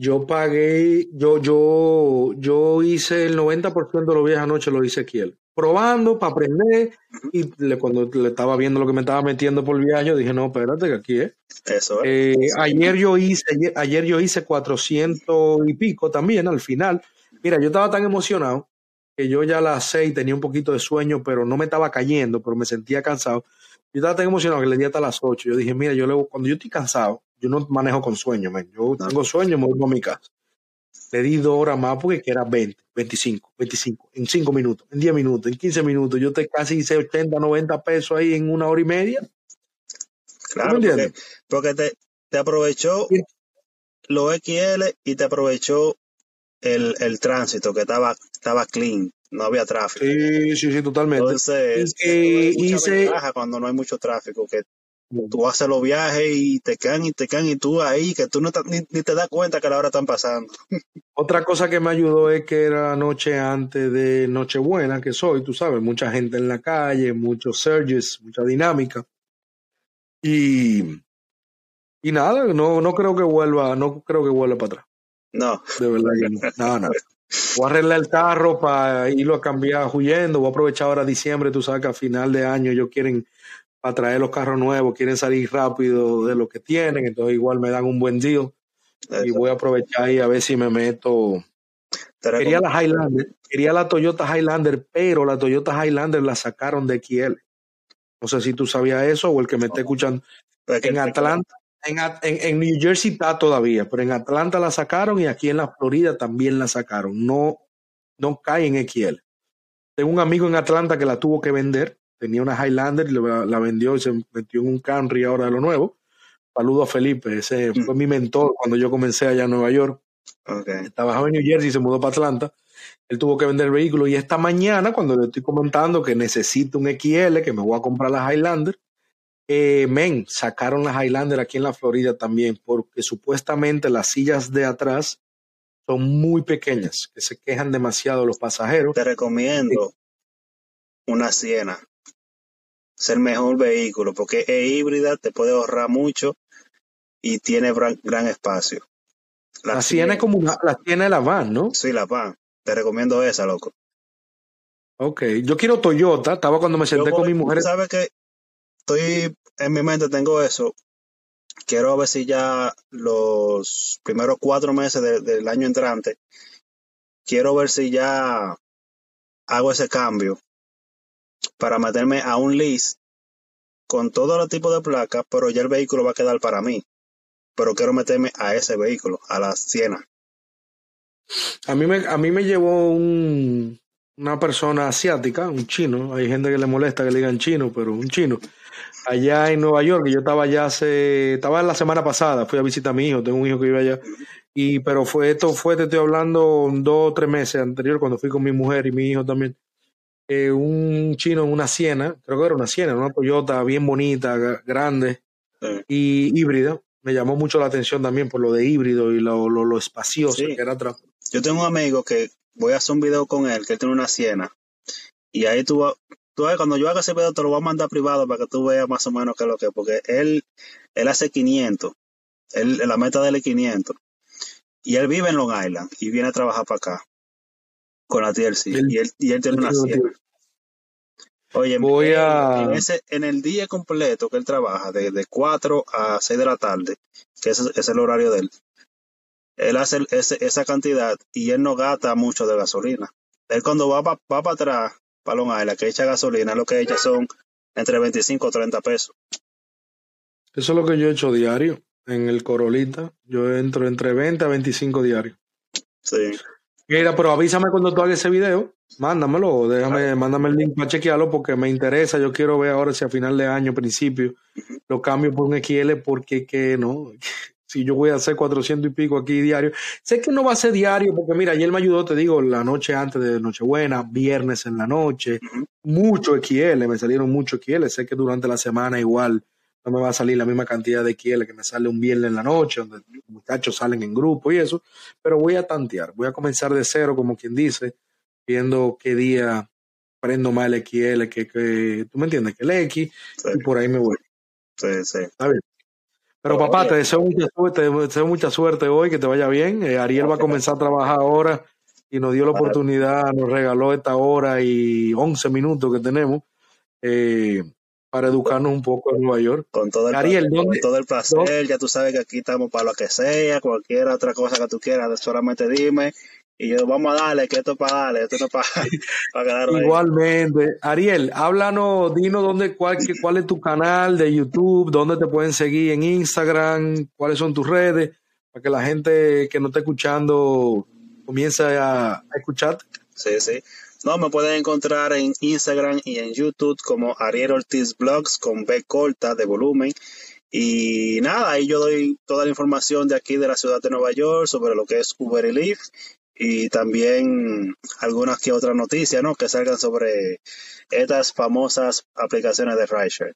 Yo pagué, yo, yo, yo hice el 90% de los viajes anoche, lo hice aquí Probando para aprender y cuando le estaba viendo lo que me estaba metiendo por el viaje, dije, no, espérate que aquí es. Eso es. Eh, ayer yo hice, ayer, yo hice 400 y pico también al final. Mira, yo estaba tan emocionado que yo ya a las 6 tenía un poquito de sueño, pero no me estaba cayendo, pero me sentía cansado. Yo estaba tan emocionado que le di hasta las 8. Yo dije, mira, yo le, cuando yo estoy cansado, yo no manejo con sueño, man. Yo tengo sueño, me voy a mi casa. Le di dos horas más porque era 20, 25, 25, en 5 minutos, en 10 minutos, en 15 minutos. Yo te casi hice 80, 90 pesos ahí en una hora y media. Claro, porque, porque, te, te aprovechó los XL y te aprovechó el, el tránsito que estaba, estaba clean, no había tráfico. Sí, sí, sí, totalmente. Entonces, y, hice, cuando no hay mucho tráfico, que tú haces los viajes y te caen y te caen y tú ahí, que tú no te, ni, te das cuenta que la hora están pasando. [laughs] Otra cosa que me ayudó es que era noche antes de Nochebuena, que soy, tú sabes, mucha gente en la calle, muchos surges, mucha dinámica. Y, y nada, no, no creo que vuelva, no creo que vuelva para atrás. No. De verdad que no. No, no. Voy a arreglar el carro para irlo a cambiar huyendo. Voy a aprovechar ahora diciembre. Tú sabes que a final de año ellos quieren para traer los carros nuevos, quieren salir rápido de lo que tienen, entonces igual me dan un buen deal. Y voy a aprovechar y a ver si me meto. Quería la Highlander, quería la Toyota Highlander, pero la Toyota Highlander la sacaron de XL. No sé si tú sabías eso o el que me esté escuchando. En Atlanta, en, en, New Jersey está todavía, pero en Atlanta la sacaron y aquí en la Florida también la sacaron. No, no cae en XL. Tengo un amigo en Atlanta que la tuvo que vender tenía una Highlander y la, vendió y se metió en un Camry ahora de lo nuevo. Saludo a Felipe, ese fue mi mentor cuando yo comencé allá en Nueva York. Okay. Trabajaba en New Jersey y se mudó para Atlanta. Él tuvo que vender el vehículo y esta mañana, cuando le estoy comentando que necesito un XL, que me voy a comprar la Highlander, Eh, men, sacaron las Highlander aquí en la Florida también, porque supuestamente las sillas de atrás son muy pequeñas, que se quejan demasiado los pasajeros. Te recomiendo una Siena. Es el mejor vehículo porque es híbrida, te puede ahorrar mucho y tiene gran, gran espacio. La, Siena es como la tiene la van, ¿no? Sí, la van. Te recomiendo esa, loco. Ok, yo quiero Toyota. Estaba cuando me senté con mi mujer. ¿Sabes que Estoy en mi mente, tengo eso. Quiero ver si ya los primeros cuatro meses del año entrante, quiero ver si ya hago ese cambio para meterme a un lease con todos los tipos de placas, pero ya el vehículo va a quedar para mí. Pero quiero meterme a ese vehículo, a la Siena. A mí me, a mí me llevó un, una persona asiática, un chino. Hay gente que le molesta que le digan chino, pero un chino. Allá en Nueva York, yo estaba allá hace, estaba la semana pasada, fui a visitar a mi hijo, tengo un hijo que vive allá. Y, pero fue, esto fue, te estoy hablando, dos o tres meses anterior, cuando fui con mi mujer y mi hijo también. Eh, un chino en una Siena, creo que era una Siena, una Toyota bien bonita, grande y híbrida. Me llamó mucho la atención también por lo de híbrido y lo, lo, lo espacioso que era atrás. Yo tengo un amigo que voy a hacer un video con él, que él tiene una Siena. Y ahí tú, tú cuando yo haga ese video te lo voy a mandar privado para que tú veas más o menos qué es lo que es, porque él, él hace 500. Él, la meta de él es 500. Y él vive en Long Island y viene a trabajar para acá con la TLC. y, él, y él tiene una Siena. Oye, Voy a... en, ese, en el día completo que él trabaja, de, de 4 a 6 de la tarde, que ese es el horario de él, él hace ese, esa cantidad y él no gasta mucho de gasolina. Él cuando va para va atrás, para Long Island, que echa gasolina, lo que echa son entre 25 o 30 pesos. Eso es lo que yo he hecho diario en el Corolita. Yo entro entre 20 a 25 diarios. Sí. Mira, pero avísame cuando tú hagas ese video. Mándamelo, déjame, mándame el link para chequearlo porque me interesa. Yo quiero ver ahora si a final de año, principio, lo cambio por un XL porque que no, [laughs] si yo voy a hacer 400 y pico aquí diario. Sé que no va a ser diario, porque mira, ayer me ayudó, te digo, la noche antes de Nochebuena, viernes en la noche, mucho XL, me salieron mucho XL. Sé que durante la semana igual no me va a salir la misma cantidad de XL que me sale un viernes en la noche, donde los muchachos salen en grupo y eso, pero voy a tantear, voy a comenzar de cero, como quien dice, viendo qué día prendo más el XL, que, que tú me entiendes, que el X, y por ahí me voy. Sí, sí. Está bien. Pero papá, te deseo, mucha suerte, te deseo mucha suerte hoy, que te vaya bien. Eh, Ariel va a comenzar a trabajar ahora y nos dio la oportunidad, nos regaló esta hora y 11 minutos que tenemos eh, para educarnos un poco en Nueva York. Con todo el, Ariel, placer, con todo el placer, ya tú sabes que aquí estamos para lo que sea, cualquier otra cosa que tú quieras, solamente dime y yo, vamos a darle, que esto es para darle, esto es para, [laughs] para Igualmente. Ariel, háblanos, dinos dónde, cuál, cuál es tu canal de YouTube, dónde te pueden seguir en Instagram, cuáles son tus redes, para que la gente que no está escuchando comience a, a escucharte. Sí, sí. No, me pueden encontrar en Instagram y en YouTube como Ariel Ortiz Blogs con B corta de volumen. Y nada, ahí yo doy toda la información de aquí de la ciudad de Nueva York sobre lo que es Uber y Lyft y también algunas que otras noticias, ¿no? Que salgan sobre estas famosas aplicaciones de rideshare.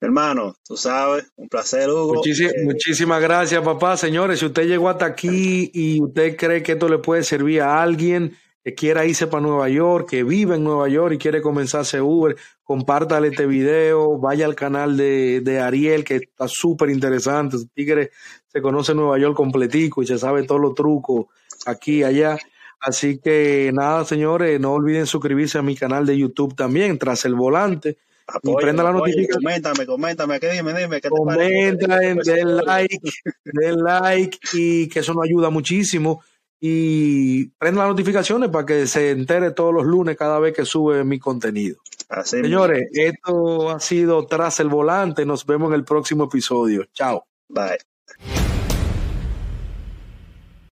Hermano, tú sabes, un placer, Hugo. Eh, muchísimas gracias, papá. Señores, si usted llegó hasta aquí y usted cree que esto le puede servir a alguien que quiera irse para Nueva York, que vive en Nueva York y quiere comenzar a hacer Uber, compártale este video, vaya al canal de, de Ariel, que está súper interesante. Tigre se conoce Nueva York completico y se sabe todos los trucos aquí, allá. Así que nada, señores, no olviden suscribirse a mi canal de YouTube también, tras el volante. y prenda la notificación. Coméntame, coméntame, ¿qué dime, dime? ¿qué Comenta, den like, den like y que eso nos ayuda muchísimo. Y prenda las notificaciones para que se entere todos los lunes cada vez que sube mi contenido. Señores, esto ha sido Tras el Volante. Nos vemos en el próximo episodio. Chao. Bye.